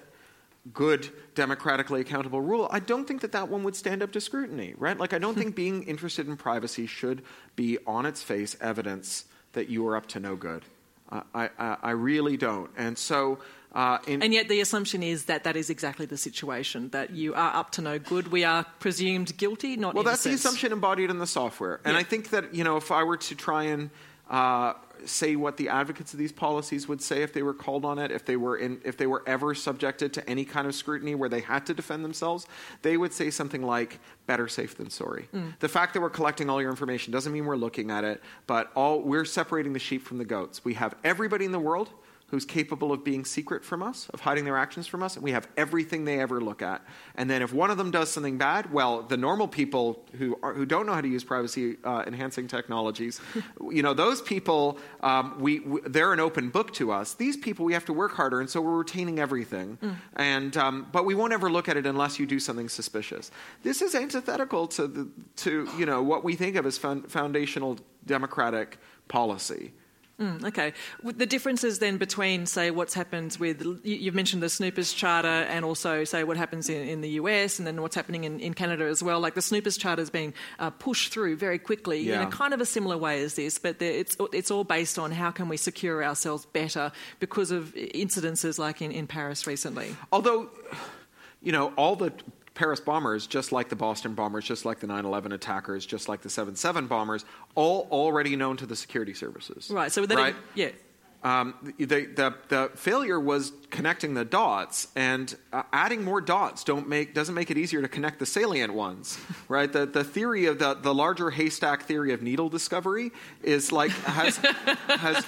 good democratically accountable rule i don't think that that one would stand up to scrutiny right? Like i don't think being interested in privacy should be on its face evidence that you are up to no good. Uh, I, I, I, really don't. And so uh, in, and yet the assumption is that that is exactly the situation that you are up to no good. We are presumed guilty not well that's the assumption embodied in the software. And yeah. i think that you know if i were to try and uh, say what the advocates of these policies would say if they were called on it, if they were in, if they were ever subjected to any kind of scrutiny where they had to defend themselves, they would say something like "better safe than sorry." Mm. The fact that we're collecting all your information doesn't mean we're looking at it, but all we're separating the sheep from the goats. We have everybody in the world who's capable of being secret from us, of hiding their actions from us, and we have everything they ever look at. And then if one of them does something bad, well, the normal people who are, who don't know how to use privacy uh, enhancing technologies, you know, those people, um, we, we, they're an open book to us. These people, we have to work harder, and so we're retaining everything. Mm. And um, but we won't ever look at it unless you do something suspicious. This is antithetical to the, to you know what we think of as foundational democratic policy. Mm, okay. The differences then between, say, what's happened with, you've mentioned the Snoopers Charter and also, say, what happens in, in the US and then what's happening in, in, Canada as well. Like the Snoopers Charter is being uh, pushed through very quickly yeah. in a kind of a similar way as this, but it's, it's all based on how can we secure ourselves better because of incidences like in, in Paris recently. Although, you know, all the Paris bombers, just like the Boston bombers, just like the 9 11 attackers, just like the 7 7 bombers, all already known to the security services. Right. So, right? yeah. Um, the, the, the, failure was connecting the dots, and uh, adding more dots don't make, doesn't make it easier to connect the salient ones, right? The, the theory of the, the larger haystack theory of needle discovery is like has, has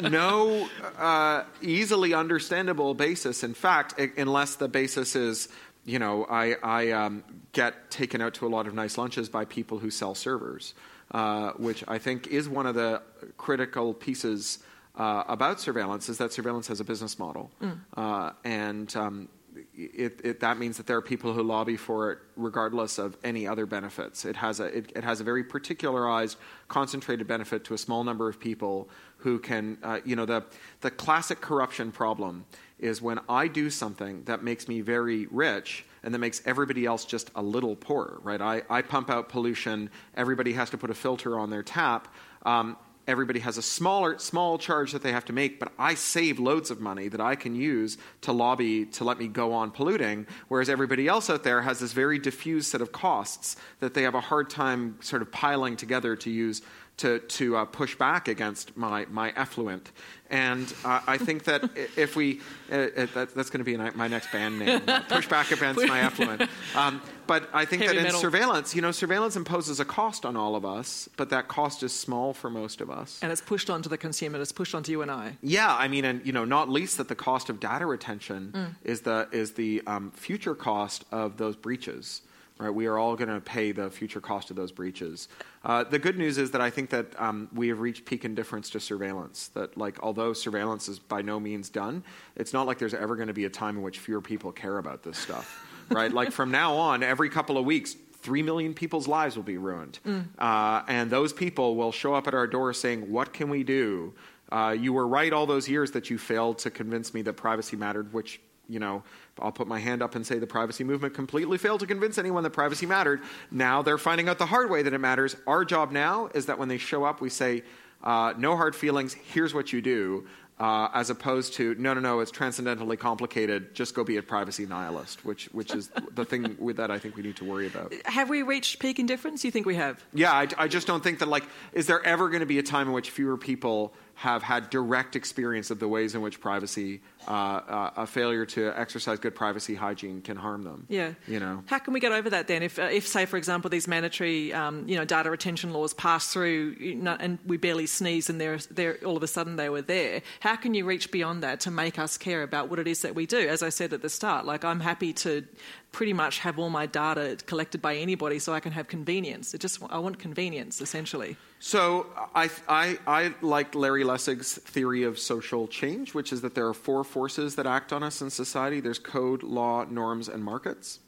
no uh, easily understandable basis. In fact, unless the basis is you know, I, I um, get taken out to a lot of nice lunches by people who sell servers, uh, which I think is one of the critical pieces uh, about surveillance is that surveillance has a business model, mm. uh, and um, it, it, that means that there are people who lobby for it regardless of any other benefits. It has a it, it has a very particularized, concentrated benefit to a small number of people who can, uh, you know, the the classic corruption problem is when I do something that makes me very rich and that makes everybody else just a little poorer, right? I, I pump out pollution, everybody has to put a filter on their tap. Um, everybody has a smaller small charge that they have to make but i save loads of money that i can use to lobby to let me go on polluting whereas everybody else out there has this very diffuse set of costs that they have a hard time sort of piling together to use to, to uh, push back against my, my effluent. And uh, I think that if we, uh, uh that, that's going to be my next band name, uh, push back against my effluent. Um, but I think Heavy that in metal. surveillance, you know, surveillance imposes a cost on all of us, but that cost is small for most of us. And it's pushed onto the consumer, it's pushed onto you and I. Yeah, I mean, and, you know, not least that the cost of data retention mm. is the, is the um, future cost of those breaches. Right, we are all going to pay the future cost of those breaches. Uh, the good news is that I think that um, we have reached peak indifference to surveillance. That, like, although surveillance is by no means done, it's not like there's ever going to be a time in which fewer people care about this stuff. right, like from now on, every couple of weeks, three million people's lives will be ruined, mm. uh, and those people will show up at our door saying, "What can we do?" Uh, you were right all those years that you failed to convince me that privacy mattered, which you know, I'll put my hand up and say the privacy movement completely failed to convince anyone that privacy mattered. Now they're finding out the hard way that it matters. Our job now is that when they show up, we say, uh, no hard feelings, here's what you do. Uh, as opposed to no, no, no, it's transcendently complicated. Just go be a privacy nihilist, which which is the thing with that I think we need to worry about. Have we reached peak indifference? You think we have? Yeah, I, I just don't think that like is there ever going to be a time in which fewer people have had direct experience of the ways in which privacy, uh, uh, a failure to exercise good privacy hygiene can harm them. Yeah. You know. How can we get over that then? If, uh, if say, for example, these mandatory, um, you know, data retention laws pass through, you know, and we barely sneeze, and they're, they're all of a sudden they were there. How can you reach beyond that to make us care about what it is that we do? As I said at the start, like I'm happy to pretty much have all my data collected by anybody, so I can have convenience. It just I want convenience essentially. So I, I, I like Larry Lessig's theory of social change, which is that there are four forces that act on us in society. There's code, law, norms, and markets.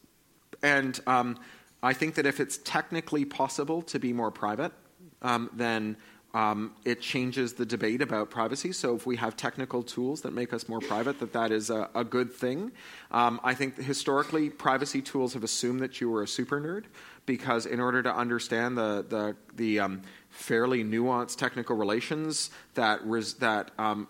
And um, I think that if it's technically possible to be more private, um, then um, it changes the debate about privacy. So if we have technical tools that make us more private, that that is a, a good thing. Um, I think historically, privacy tools have assumed that you were a super nerd because in order to understand the the the um, fairly nuanced technical relations that res- that um,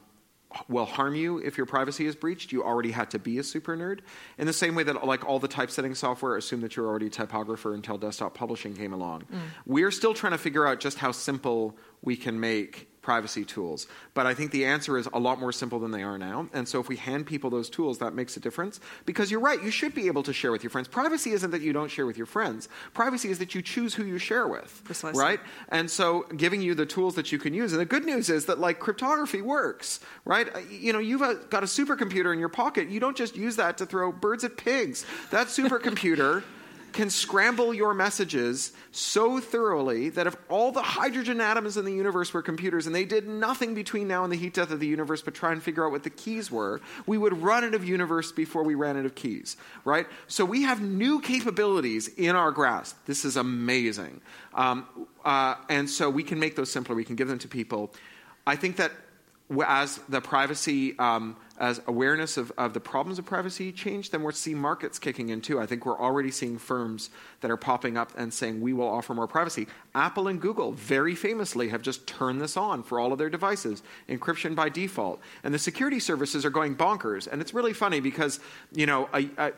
will harm you if your privacy is breached, you already had to be a super nerd. In the same way that like all the typesetting software assumed that you're already a typographer until desktop publishing came along. Mm. We're still trying to figure out just how simple we can make privacy tools. But I think the answer is a lot more simple than they are now. And so if we hand people those tools, that makes a difference. Because you're right, you should be able to share with your friends. Privacy isn't that you don't share with your friends. Privacy is that you choose who you share with. Precisely. Right? And so giving you the tools that you can use. And the good news is that like cryptography works, right? Uh, you know, you've uh, got a supercomputer in your pocket. You don't just use that to throw birds at pigs. That supercomputer can scramble your messages so thoroughly that if all the hydrogen atoms in the universe were computers and they did nothing between now and the heat death of the universe but try and figure out what the keys were, we would run out of universe before we ran out of keys, right? So we have new capabilities in our grasp. This is amazing. Um, uh, and so we can make those simpler, we can give them to people. I think that as the privacy um, as awareness of, of the problems of privacy change, then we're seeing markets kicking in too. I think we're already seeing firms that are popping up and saying we will offer more privacy. Apple and Google, very famously, have just turned this on for all of their devices, encryption by default. And the security services are going bonkers. And it's really funny because, you know,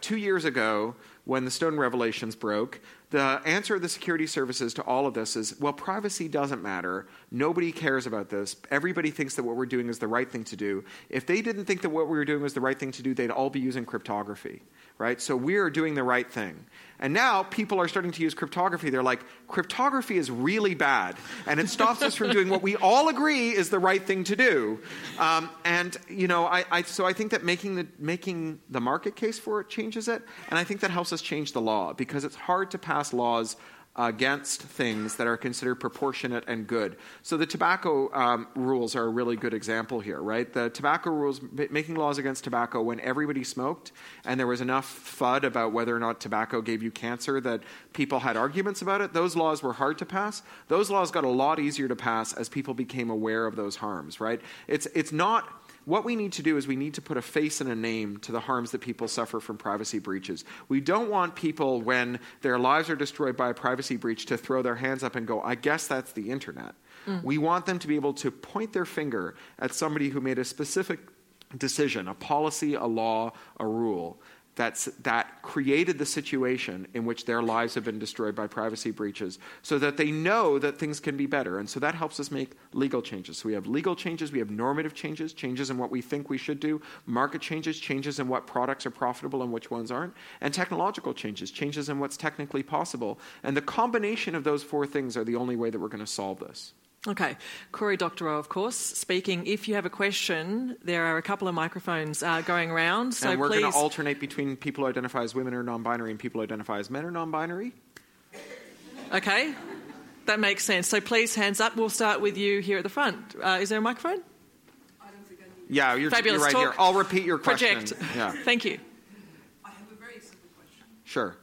two years ago, when the Snowden revelations broke, the answer of the security services to all of this is well, privacy doesn't matter. Nobody cares about this. Everybody thinks that what we're doing is the right thing to do. If they didn't think that what we were doing was the right thing to do, they'd all be using cryptography, right? So we are doing the right thing. And now people are starting to use cryptography. They're like, cryptography is really bad, and it stops us from doing what we all agree is the right thing to do. Um, and you know, I, I, so I think that making the making the market case for it changes it, and I think that helps us change the law because it's hard to pass laws against things that are considered proportionate and good. So the tobacco um, rules are a really good example here, right? The tobacco rules, making laws against tobacco when everybody smoked and there was enough FUD about whether or not tobacco gave you cancer that people had arguments about it, those laws were hard to pass. Those laws got a lot easier to pass as people became aware of those harms, right? It's, it's not what we need to do is we need to put a face and a name to the harms that people suffer from privacy breaches. We don't want people, when their lives are destroyed by a privacy breach, to throw their hands up and go, I guess that's the internet. Mm. We want them to be able to point their finger at somebody who made a specific decision, a policy, a law, a rule, that's, that created the situation in which their lives have been destroyed by privacy breaches so that they know that things can be better. And so that helps us make legal changes. So we have legal changes, we have normative changes, changes in what we think we should do, market changes, changes in what products are profitable and which ones aren't, and technological changes, changes in what's technically possible. And the combination of those four things are the only way that we're going to solve this. Okay, Cory Doctorow, of course, speaking. If you have a question, there are a couple of microphones uh, going around. So and we're going to alternate between people who identify as women or non-binary and people who identify as men or non-binary. Okay, that makes sense. So please, hands up. We'll start with you here at the front. Uh, is there a microphone? I don't think I. Yeah, you're, Fabulous. you're right Talk. here. I'll repeat your question. Project. Yeah. Thank you. I have a very simple question. Sure.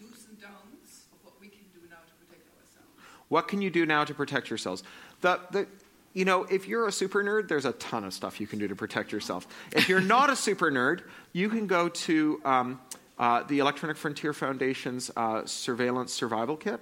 Do's and don'ts of what we can do now to protect ourselves. What can you do now to protect yourselves? The, the, you know, if you're a super nerd, there's a ton of stuff you can do to protect yourself. If you're not a super nerd, you can go to um, uh, the Electronic Frontier Foundation's uh, Surveillance Survival Kit.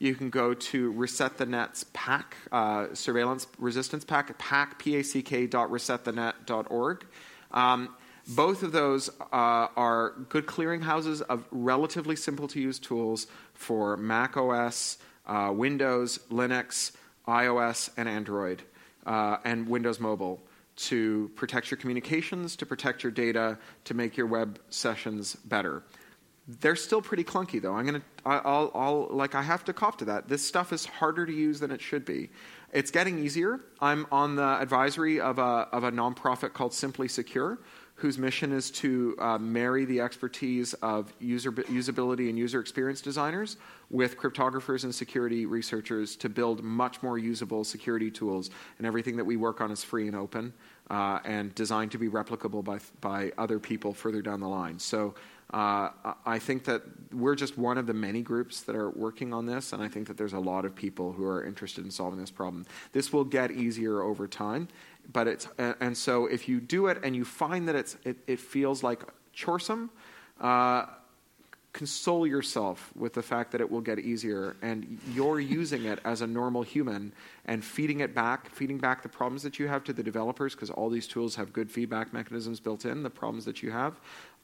You can go to Reset the Net's Pack, uh, Surveillance Resistance Pack, Pack, P-A-C-K dot resetthenet.org. Um, both of those uh, are good clearinghouses of relatively simple to use tools for Mac OS, uh, Windows, Linux, iOS, and Android. uh, and Windows Mobile to protect your communications, to protect your data, to make your web sessions better. They're still pretty clunky, though. I'm gonna, I'll, I'll, like, I have to cop to that. This stuff is harder to use than it should be. It's getting easier. I'm on the advisory of a, of a nonprofit called Simply Secure, whose mission is to uh, marry the expertise of user, usability and user experience designers with cryptographers and security researchers to build much more usable security tools. And everything that we work on is free and open uh, and designed to be replicable by, by other people further down the line. So uh, I think that we're just one of the many groups that are working on this, and I think that there's a lot of people who are interested in solving this problem. This will get easier over time, but it's and so if you do it and you find that it's it, it feels like choresome. Uh, console yourself with the fact that it will get easier and you're using it as a normal human and feeding it back feeding back the problems that you have to the developers because all these tools have good feedback mechanisms built in the problems that you have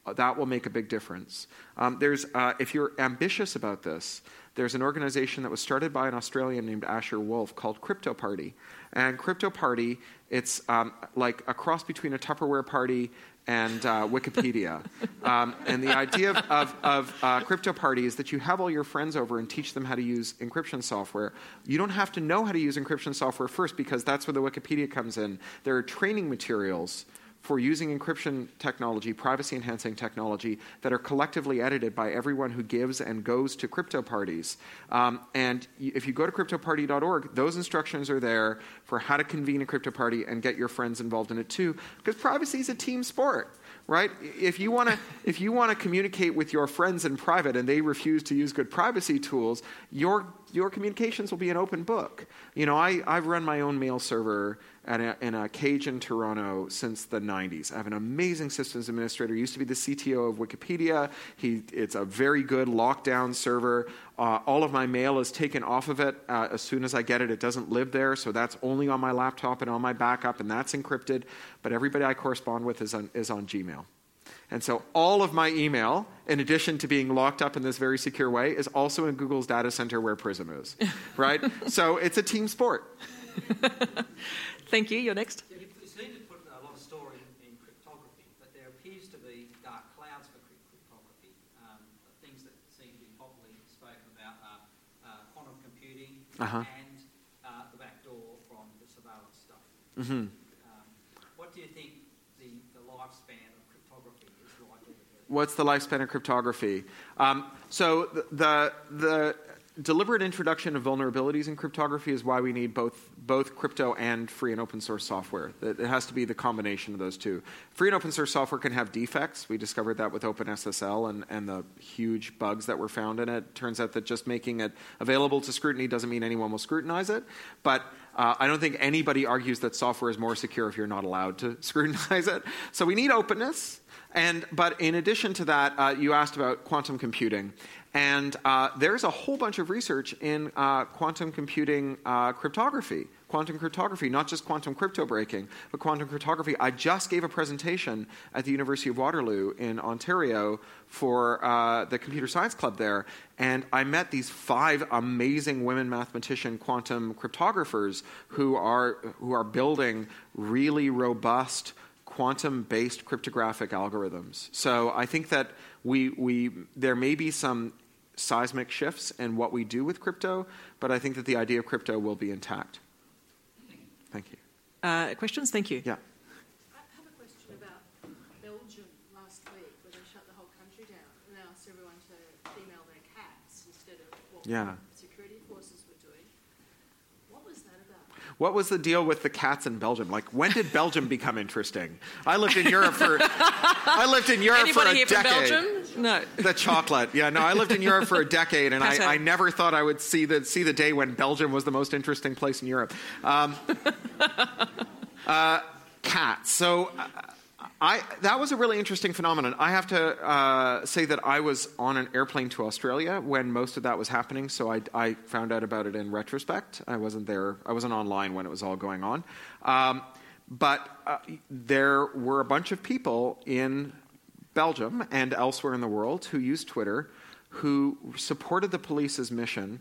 uh, that will make a big difference. Um, there's, uh, if you're ambitious about this, there's an organization that was started by an Australian named Asher Wolf called Crypto Party. And Crypto Party, it's um, like a cross between a Tupperware party and uh, Wikipedia. Um, and the idea of, of, of uh, Crypto Party is that you have all your friends over and teach them how to use encryption software. You don't have to know how to use encryption software first because that's where the Wikipedia comes in. There are training materials for using encryption technology, privacy enhancing technology, that are collectively edited by everyone who gives and goes to crypto parties. Um, and if you go to cryptoparty.org, those instructions are there for how to convene a crypto party and get your friends involved in it too, because privacy is a team sport right? If you want to if you want to communicate with your friends in private and they refuse to use good privacy tools, your your communications will be an open book. You know, I, I've run my own mail server a, in a cage in Toronto since the 90s. I have an amazing systems administrator. Used to be the CTO of Wikipedia. He, it's a very good lockdown server. Uh, all of my mail is taken off of it uh, as soon as I get it. It doesn't live there, so that's only on my laptop and on my backup, and that's encrypted. But everybody I correspond with is on, is on Gmail. And so all of my email, in addition to being locked up in this very secure way, is also in Google's data center where Prism is. right? so it's a team sport. Thank you. You're next. You seem to put a lot of store in, in cryptography, but there appears to be dark clouds for cryptography. Um, things that seem to be popularly spoken about are uh, quantum computing uh-huh. and uh, the back door from the surveillance stuff. Mm-hmm. Um, what do you think the, the lifespan of cryptography is likely to be? what's the lifespan of cryptography? Um, so the, the, the deliberate introduction of vulnerabilities in cryptography is why we need both both crypto and free and open source software. It has to be the combination of those two. Free and open source software can have defects. We discovered that with OpenSSL and, and the huge bugs that were found in it. Turns out that just making it available to scrutiny doesn't mean anyone will scrutinize it. But uh, I don't think anybody argues that software is more secure if you're not allowed to scrutinize it. So we need openness. And, but in addition to that, uh, you asked about quantum computing. And uh, there's a whole bunch of research in uh, quantum computing uh, cryptography, quantum cryptography, not just quantum crypto breaking, but quantum cryptography. I just gave a presentation at the University of Waterloo in Ontario for uh, the Computer Science Club there, and I met these five amazing women mathematician quantum cryptographers who are, who are building really robust quantum based cryptographic algorithms. So I think that we, we, there may be some seismic shifts in what we do with crypto, but I think that the idea of crypto will be intact. Thank you. Uh, questions? Thank you. Yeah. I have a question about Belgium last week, where they shut the whole country down and asked everyone to email their cats instead of what yeah. What was the deal with the cats in Belgium? Like, when did Belgium become interesting? I lived in Europe for I lived in Europe Anybody for a here decade. From Belgium? No. The chocolate. Yeah, no, I lived in Europe for a decade, and I, I, never thought I would see the see the day when Belgium was the most interesting place in Europe. Um, uh, cats. So. Uh, I, that was a really interesting phenomenon. I have to uh, say that I was on an airplane to Australia when most of that was happening, so I, I, found out about it in retrospect. I wasn't there, I wasn't online when it was all going on. Um, but uh, there were a bunch of people in Belgium and elsewhere in the world who used Twitter who supported the police's mission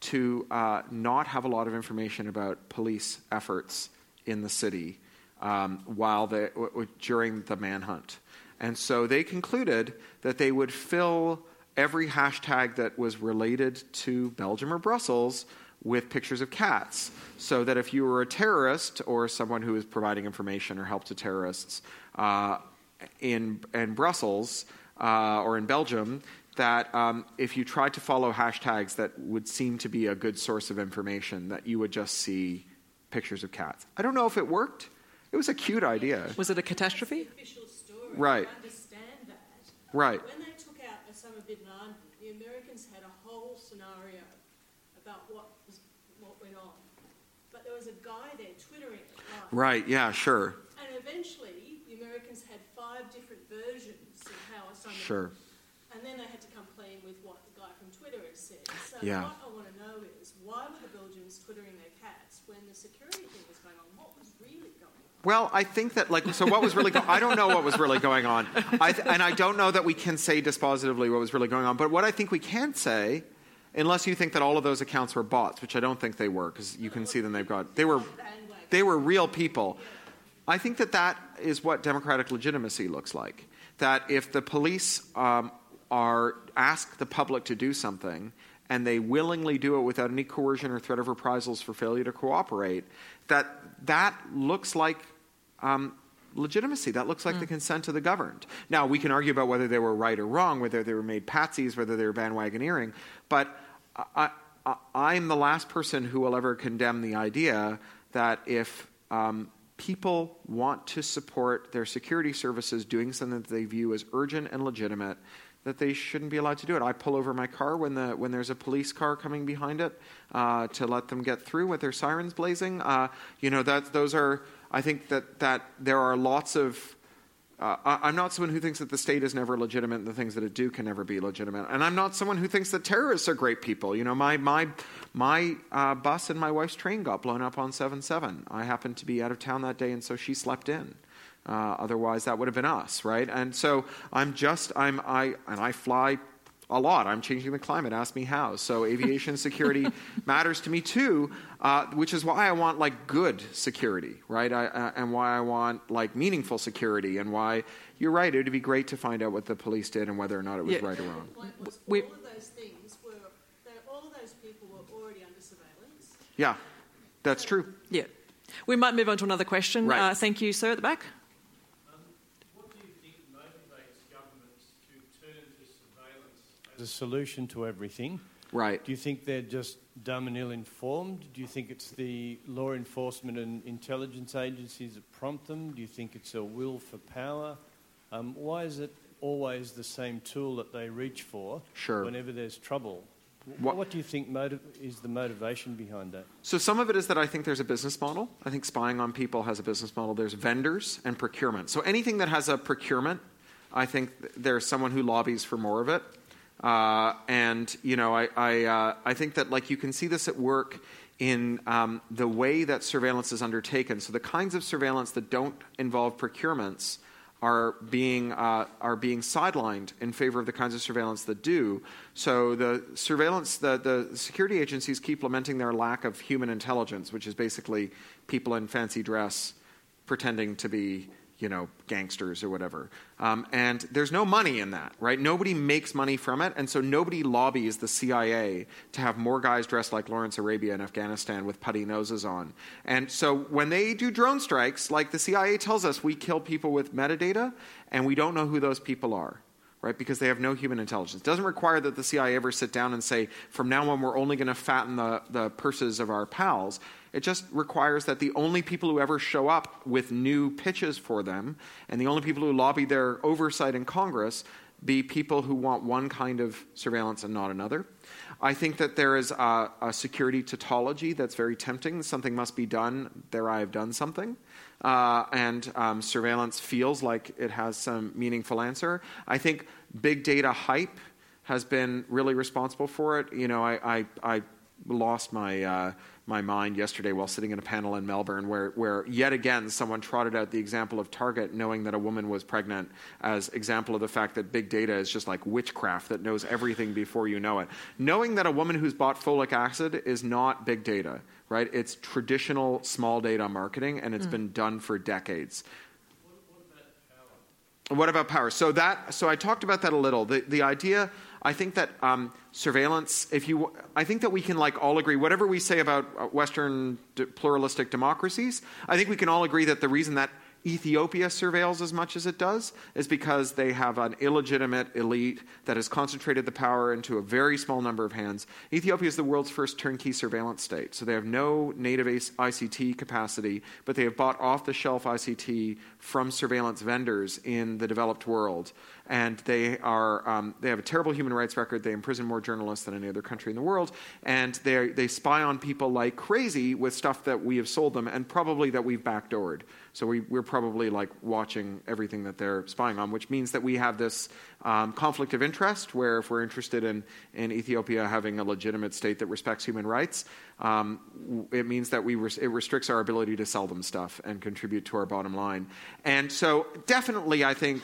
to uh, not have a lot of information about police efforts in the city um, while w- w- during the manhunt. And so they concluded that they would fill every hashtag that was related to Belgium or Brussels with pictures of cats. So that if you were a terrorist or someone who was providing information or help to terrorists uh, in, in Brussels uh, or in Belgium, that um, if you tried to follow hashtags that would seem to be a good source of information, that you would just see pictures of cats. I don't know if it worked. It was a cute idea. Was it a catastrophe? story. Right. I understand that. Right. When they took out Osama bin Laden, the Americans had a whole scenario about what was what went on. But there was a guy there twittering it live. Right, yeah, sure. And eventually, the Americans had five different versions of how Osama. Sure. And then they had to come clean with what the guy from Twitter had said. So Yeah. what I want to know is why were the Belgians twittering their cats when the security thing was going on? What was really going on? Well, I think that, like, so what was really go- I don't know what was really going on. I th- and I don't know that we can say dispositively what was really going on. But what I think we can say, unless you think that all of those accounts were bots, which I don't think they were, because you can see them, they've got, they were, they were real people. I think that that is what democratic legitimacy looks like. That if the police um, are ask the public to do something and they willingly do it without any coercion or threat of reprisals for failure to cooperate, that that looks like um, legitimacy. That looks like the consent of the governed. Now, we can argue about whether they were right or wrong, whether they were made patsies, whether they were bandwagoneering, but I, I, I'm the last person who will ever condemn the idea that if um, people want to support their security services doing something that they view as urgent and legitimate, that they shouldn't be allowed to do it. I pull over my car when the when there's a police car coming behind it uh, to let them get through with their sirens blazing. Uh, you know that those are. I think that that there are lots of. Uh, I- I'm not someone who thinks that the state is never legitimate and the things that it do can never be legitimate. And I'm not someone who thinks that terrorists are great people. You know, my my my uh, bus and my wife's train got blown up on 7/7. I happened to be out of town that day, and so she slept in. Uh, otherwise, that would have been us, right? And so I'm just I'm I and I fly a lot. I'm changing the climate. Ask me how. So aviation security matters to me too, uh, which is why I want like good security, right? I, uh, and why I want like meaningful security, and why you're right. It would be great to find out what the police did and whether or not it was Yeah. right or wrong. The was We- all of those things were, they, all of those people were already under surveillance. Yeah, that's true. Yeah. We might move on to another question. Right. Uh, thank you, sir, at the back. What do you think motivates governments to turn to a solution to everything? Right. Do you think they're just dumb and ill informed? Do you think it's the law enforcement and intelligence agencies that prompt them? Do you think it's a will for power? Um, why is it always the same tool that they reach for Sure. whenever there's trouble? What- What, do you think motiv- is the motivation behind that? So some of it is that I think there's a business model. I think spying on people has a business model. There's vendors and procurement. So anything that has a procurement, I think there's someone who lobbies for more of it. Uh, and you know, I I, uh, I think that like you can see this at work in um, the way that surveillance is undertaken. So the kinds of surveillance that don't involve procurements are being uh, are being sidelined in favor of the kinds of surveillance that do. So the surveillance, the the security agencies keep lamenting their lack of human intelligence, which is basically people in fancy dress pretending to be you know gangsters or whatever. Um, and there's no money in that, right? Nobody makes money from it, and so nobody lobbies the CIA to have more guys dressed like Lawrence Arabia in Afghanistan with putty noses on. And so when they do drone strikes, like the CIA tells us, we kill people with metadata, and we don't know who those people are right? Because they have no human intelligence. It doesn't require that the CIA ever sit down and say, from now on, we're only going to fatten the, the purses of our pals. It just requires that the only people who ever show up with new pitches for them and the only people who lobby their oversight in Congress be people who want one kind of surveillance and not another. I think that there is a, a security tautology that's very tempting. Something must be done, there I have done something. Uh, and um, surveillance feels like it has some meaningful answer. I think big data hype has been really responsible for it. You know, I, I, I lost my uh, my mind yesterday while sitting in a panel in Melbourne, where where yet again someone trotted out the example of Target knowing that a woman was pregnant as example of the fact that big data is just like witchcraft that knows everything before you know it. Knowing that a woman who's bought folic acid is not big data, right? It's traditional small data marketing, and it's mm. been done for decades. What about power? So that so I talked about that a little. The the idea I think that um, surveillance. If you, I think that we can like all agree. Whatever we say about uh, Western pluralistic democracies, I think we can all agree that the reason that Ethiopia surveils as much as it does is because they have an illegitimate elite that has concentrated the power into a very small number of hands. Ethiopia is the world's first turnkey surveillance state. So they have no native ICT capacity, but they have bought off the shelf ICT from surveillance vendors in the developed world and they are um, they have a terrible human rights record. They imprison more journalists than any other country in the world, and they they spy on people like crazy with stuff that we have sold them, and probably that we've backdoored. So we, we're probably like watching everything that they're spying on, which means that we have this um, conflict of interest where if we're interested in, in Ethiopia having a legitimate state that respects human rights, um, it means that we res- it restricts our ability to sell them stuff and contribute to our bottom line. And so definitely, I think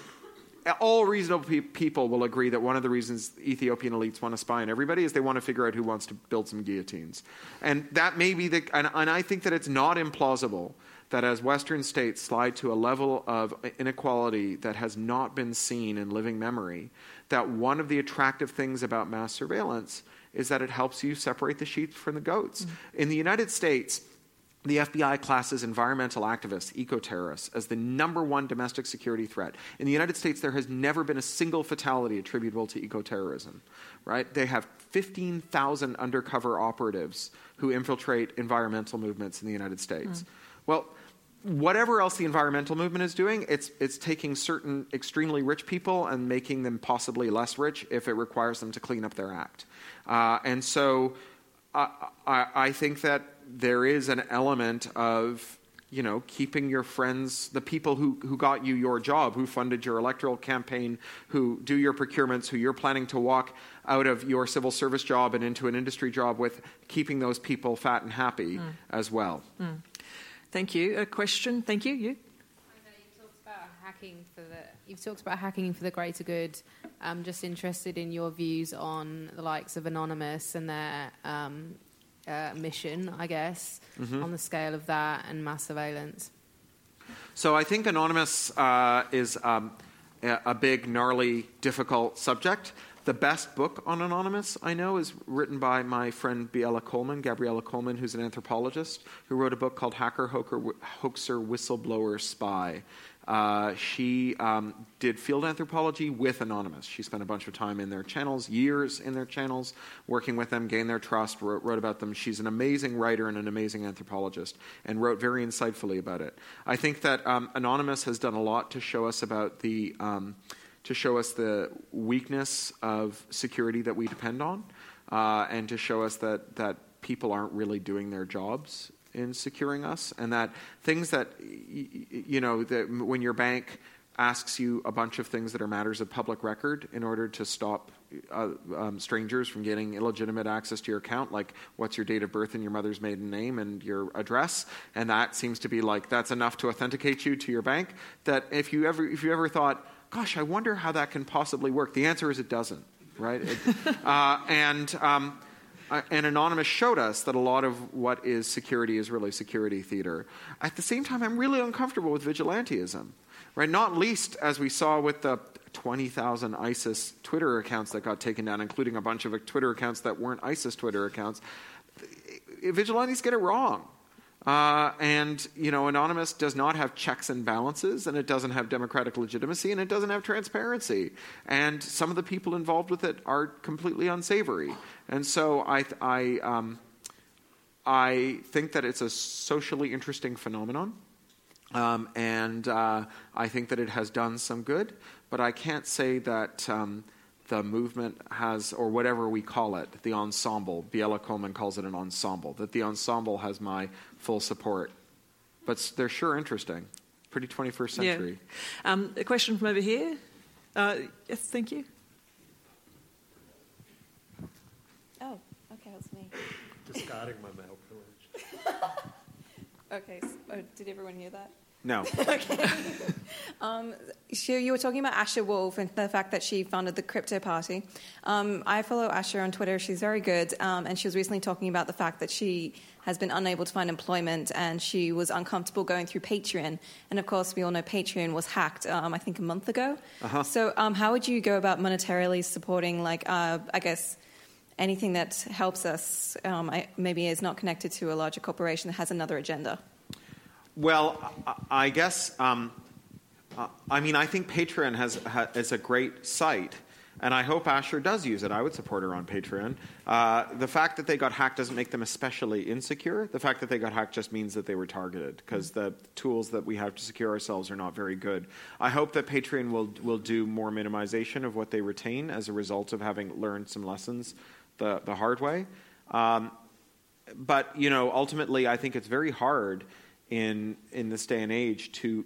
all reasonable pe- people will agree that one of the reasons Ethiopian elites want to spy on everybody is they want to figure out who wants to build some guillotines. And that may be the, and, and I think that it's not implausible that as Western states slide to a level of inequality that has not been seen in living memory, that one of the attractive things about mass surveillance is that it helps you separate the sheep from the goats. Mm-hmm. In the United States, the FBI classes environmental activists, eco terrorists, as the number one domestic security threat. In the United States, there has never been a single fatality attributable to eco terrorism. Right? They have 15,000 undercover operatives who infiltrate environmental movements in the United States. Mm. Well, whatever else the environmental movement is doing, it's, it's taking certain extremely rich people and making them possibly less rich if it requires them to clean up their act. Uh, and so I, I, I think that there is an element of you know, keeping your friends, the people who, who got you your job, who funded your electoral campaign, who do your procurements, who you're planning to walk out of your civil service job and into an industry job with, keeping those people fat and happy mm. as well. Mm. Thank you. A question? Thank you. You? hacking for the you've talked about hacking for the greater good. I'm just interested in your views on the likes of Anonymous and their um, uh, mission, I guess, mm-hmm. on the scale of that and mass surveillance? So I think Anonymous uh, is um, a big, gnarly, difficult subject. The best book on Anonymous I know is written by my friend Biella Coleman, Gabriella Coleman, who's an anthropologist, who wrote a book called Hacker, Hoker, Hoaxer, Whistleblower, Spy. Uh, she um, did field anthropology with Anonymous. She spent a bunch of time in their channels, years in their channels, working with them, gained their trust, wrote, wrote, about them. She's an amazing writer and an amazing anthropologist, and wrote very insightfully about it. I think that um, Anonymous has done a lot to show us about the um, to show us the weakness of security that we depend on, uh, and to show us that that people aren't really doing their jobs in securing us, and that things that you know that when your bank asks you a bunch of things that are matters of public record in order to stop uh, um, strangers from getting illegitimate access to your account, like what's your date of birth and your mother's maiden name and your address, and that seems to be like that's enough to authenticate you to your bank. That if you ever if you ever thought, gosh, I wonder how that can possibly work, the answer is it doesn't, right? It, uh, and um, uh, and Anonymous showed us that a lot of what is security is really security theater. At the same time, I'm really uncomfortable with vigilantism, right? Not least as we saw with the 20,000 ISIS Twitter accounts that got taken down, including a bunch of Twitter accounts that weren't ISIS Twitter accounts. Vigilantes get it wrong. Uh, and, you know, Anonymous does not have checks and balances, and it doesn't have democratic legitimacy, and it doesn't have transparency. And some of the people involved with it are completely unsavory. And so I, I, um, I think that it's a socially interesting phenomenon. Um, and uh, I think that it has done some good, but I can't say that um, the movement has, or whatever we call it, the ensemble, Biella Coleman calls it an ensemble, that the ensemble has my full support. But they're sure interesting. Pretty 21st century. Yeah. Um, a question from over here. Uh, yes, thank you. Oh, okay, it's me. discarding my male privilege. Okay, so, oh, did everyone hear that? No. okay. um, she, you were talking about Asher Wolf and the fact that she founded the Crypto Party. Um, I follow Asher on Twitter. She's very good. Um, and she was recently talking about the fact that she has been unable to find employment and she was uncomfortable going through Patreon. And of course, we all know Patreon was hacked, um, I think, a month ago. Uh-huh. So, um, how would you go about monetarily supporting, like, uh, I guess, anything that helps us, um, I, maybe is not connected to a larger corporation that has another agenda? Well, I guess, um, I mean, I think Patreon has, ha, is a great site, and I hope Asher does use it. I would support her on Patreon. Uh, the fact that they got hacked doesn't make them especially insecure. The fact that they got hacked just means that they were targeted, because the tools that we have to secure ourselves are not very good. I hope that Patreon will, will do more minimization of what they retain as a result of having learned some lessons the, the hard way. Um, but, you know, ultimately, I think it's very hard in in this day and age to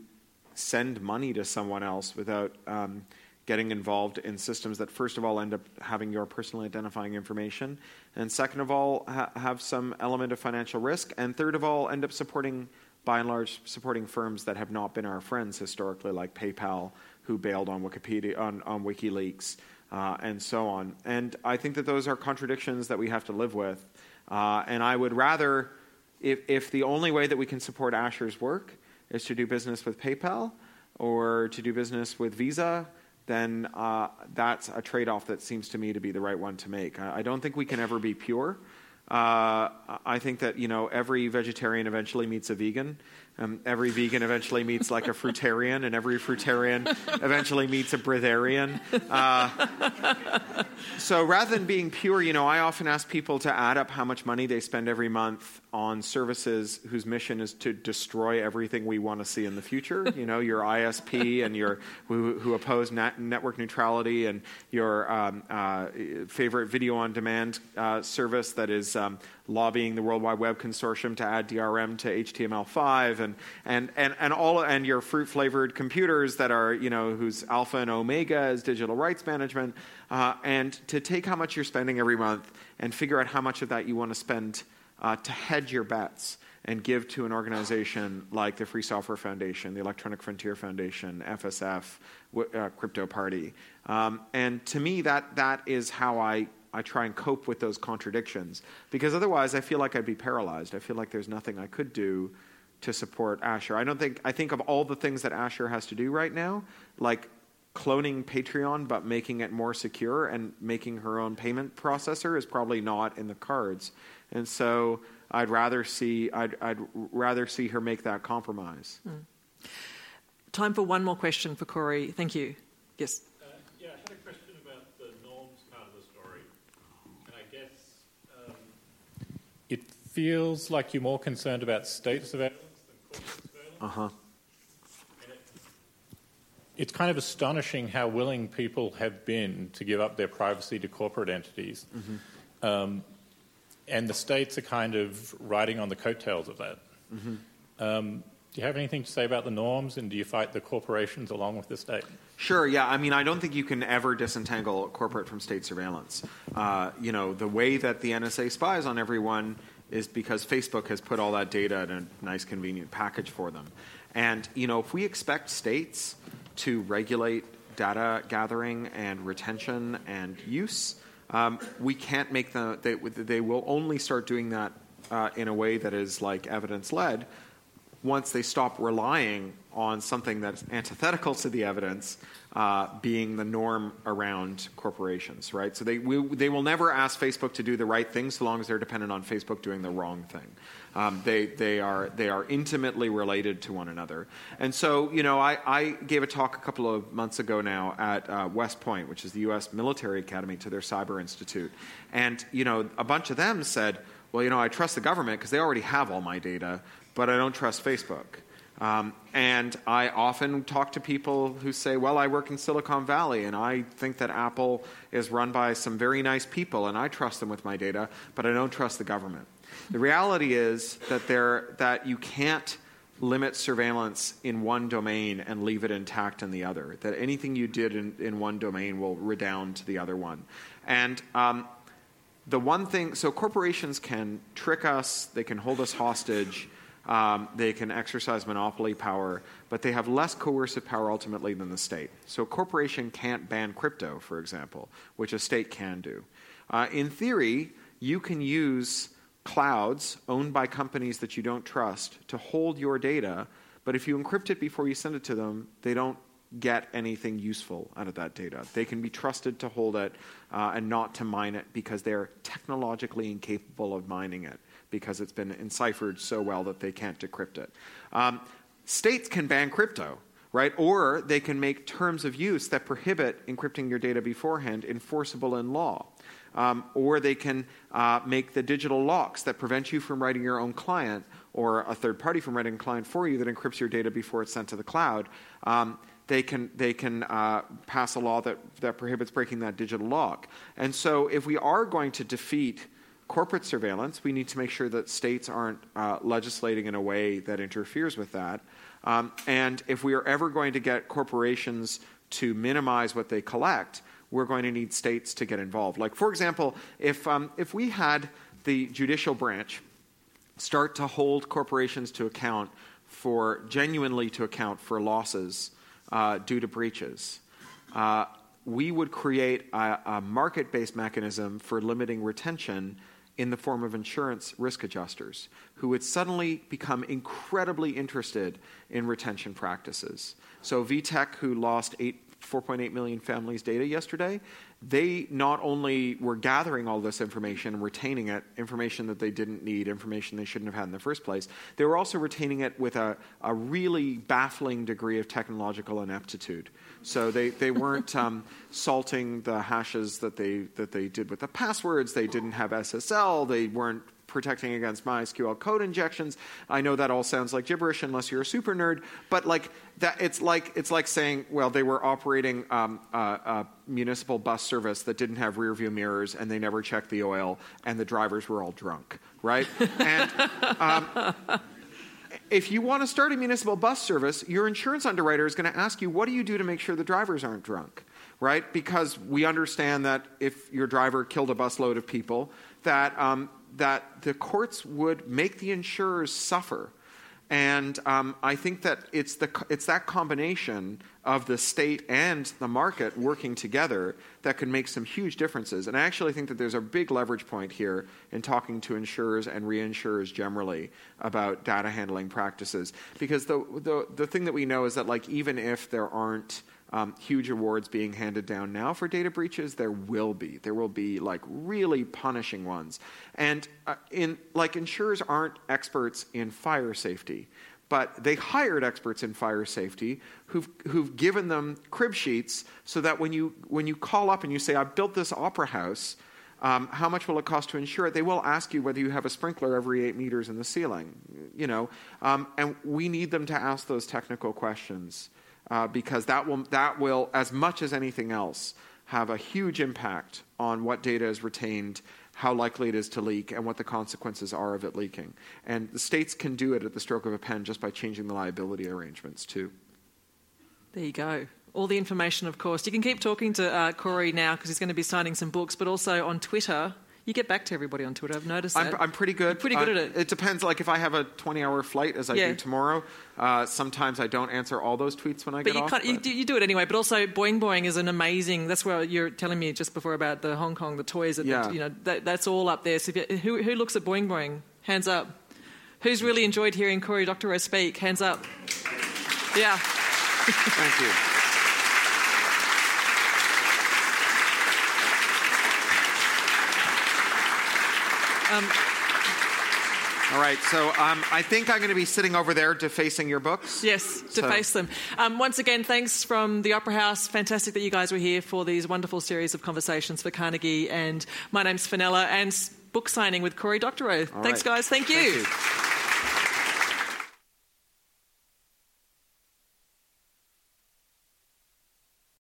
send money to someone else without um, getting involved in systems that first of all end up having your personally identifying information and second of all ha- have some element of financial risk and third of all end up supporting by and large supporting firms that have not been our friends historically like PayPal who bailed on Wikipedia on, on WikiLeaks uh, and so on. And I think that those are contradictions that we have to live with uh, and I would rather if, if the only way that we can support Asher's work is to do business with PayPal or to do business with Visa, then uh, that's a trade off that seems to me to be the right one to make. I, I don't think we can ever be pure. Uh, I think that you know every vegetarian eventually meets a vegan. Um, every vegan eventually meets like a fruitarian, and every fruitarian eventually meets a breatharian. Uh, so rather than being pure, you know, I often ask people to add up how much money they spend every month on services whose mission is to destroy everything we want to see in the future. You know, your ISP and your who, who oppose net, network neutrality and your um, uh, favorite video on demand uh, service that is um, lobbying the World Wide Web Consortium to add DRM to HTML5 and and and, and all and your fruit flavored computers that are you know whose alpha and omega is digital rights management uh, and to take how much you're spending every month and figure out how much of that you want to spend uh, to hedge your bets and give to an organization like the Free Software Foundation, the Electronic Frontier Foundation, FSF, uh, Crypto Party. Um, and to me, that, that is how I, I try and cope with those contradictions. Because otherwise, I feel like I'd be paralyzed. I feel like there's nothing I could do to support Asher. I don't think, I think of all the things that Asher has to do right now, like cloning Patreon but making it more secure and making her own payment processor is probably not in the cards. And so I'd rather see I'd, I'd rather see her make that compromise. Mm. Time for one more question for Cory. Thank you. Yes. Uh, yeah, I had a question about the norms part of the story, and I guess um, it feels like you're more concerned about state surveillance than surveillance. Uh huh. It's kind of astonishing how willing people have been to give up their privacy to corporate entities. Mm-hmm. Um, and the states are kind of riding on the coattails of that. Mm-hmm. Um, do you have anything to say about the norms, and do you fight the corporations along with the state? Sure. Yeah. I mean, I don't think you can ever disentangle corporate from state surveillance. Uh, you know, the way that the NSA spies on everyone is because Facebook has put all that data in a nice, convenient package for them. And you know, if we expect states to regulate data gathering and retention and use, um, we can't make them. they, they will only start doing that uh, in a way that is like evidence led once they stop relying on something that's antithetical to the evidence uh, being the norm around corporations, right? So they, we, they will never ask Facebook to do the right thing so long as they're dependent on Facebook doing the wrong thing. Um, they, they, are, they are intimately related to one another. And so, you know, I, I gave a talk a couple of months ago now at uh, West Point, which is the U.S. military academy, to their cyber institute. And, you know, a bunch of them said, well, you know, I trust the government because they already have all my data, but I don't trust Facebook. Um, and I often talk to people who say, Well, I work in Silicon Valley and I think that Apple is run by some very nice people and I trust them with my data, but I don't trust the government. The reality is that, there, that you can't limit surveillance in one domain and leave it intact in the other, that anything you did in, in one domain will redound to the other one. And um, the one thing, so corporations can trick us, they can hold us hostage, um, they can exercise monopoly power, but they have less coercive power ultimately than the state. So a corporation can't ban crypto, for example, which a state can do. Uh, in theory, you can use clouds owned by companies that you don't trust to hold your data, but if you encrypt it before you send it to them, they don't get anything useful out of that data. They can be trusted to hold it uh, and not to mine it because they're technologically incapable of mining it because it's been enciphered so well that they can't decrypt it. Um, states can ban crypto, right? Or they can make terms of use that prohibit encrypting your data beforehand enforceable in law. Um, or they can uh, make the digital locks that prevent you from writing your own client or a third party from writing a client for you that encrypts your data before it's sent to the cloud. Um, they can, they can uh, pass a law that, that prohibits breaking that digital lock. And so, if we are going to defeat corporate surveillance, we need to make sure that states aren't uh, legislating in a way that interferes with that. Um, and if we are ever going to get corporations to minimize what they collect, we're going to need states to get involved. Like, for example, if, um, if we had the judicial branch start to hold corporations to account for genuinely to account for losses uh, due to breaches, uh, we would create a, a market based mechanism for limiting retention in the form of insurance risk adjusters who would suddenly become incredibly interested in retention practices. So, VTech, who lost eight 4.8 million families' data yesterday, they not only were gathering all this information and retaining it, information that they didn't need, information they shouldn't have had in the first place, they were also retaining it with a, a really baffling degree of technological ineptitude. So they, they weren't um, salting the hashes that they, that they did with the passwords, they didn't have SSL, they weren't protecting against MySQL code injections. I know that all sounds like gibberish unless you're a super nerd, but like that, it's like it's like saying, well, they were operating um, a, a, municipal bus service that didn't have rear view mirrors and they never checked the oil and the drivers were all drunk, right? and um, if you want to start a municipal bus service, your insurance underwriter is going to ask you, what do you do to make sure the drivers aren't drunk? Right? Because we understand that if your driver killed a busload of people, that um, that the courts would make the insurers suffer. And um, I think that it's, the, it's that combination of the state and the market working together that can make some huge differences. And I actually think that there's a big leverage point here in talking to insurers and reinsurers generally about data handling practices. Because the, the, the thing that we know is that, like, even if there aren't um, huge awards being handed down now for data breaches. There will be. There will be like really punishing ones. And uh, in like insurers aren't experts in fire safety, but they hired experts in fire safety who've who've given them crib sheets so that when you when you call up and you say I built this opera house. Um, how much will it cost to insure it? They will ask you whether you have a sprinkler every eight meters in the ceiling, you know, um, and we need them to ask those technical questions uh, because that will, that will, as much as anything else, have a huge impact on what data is retained, how likely it is to leak, and what the consequences are of it leaking. And the states can do it at the stroke of a pen just by changing the liability arrangements, too. There you go. All the information, of course. You can keep talking to uh, Cory now because he's going to be signing some books, but also on Twitter you get back to everybody on Twitter. I've noticed that. I'm, I'm pretty good. You're pretty good uh, at it. It depends. Like if I have a 20-hour flight, as I yeah. do tomorrow, uh, sometimes I don't answer all those tweets when I but get you off. But you, you do it anyway. But also, Boing Boing is an amazing. That's where you're telling me just before about the Hong Kong, the toys. That, yeah. you know, that, that's all up there. So you, who, who looks at Boing Boing? Hands up. Who's really enjoyed hearing Cory Doctorow speak? Hands up. Yeah. Thank you. Um, all right, so um, I think I'm going to be sitting over there defacing your books. Yes, deface so. them. Um, once again, thanks from the Opera House. Fantastic that you guys were here for these wonderful series of conversations for Carnegie. And my name's Fenella, and book signing with Cory Doctorow. All thanks, right. guys. Thank you. Thank you.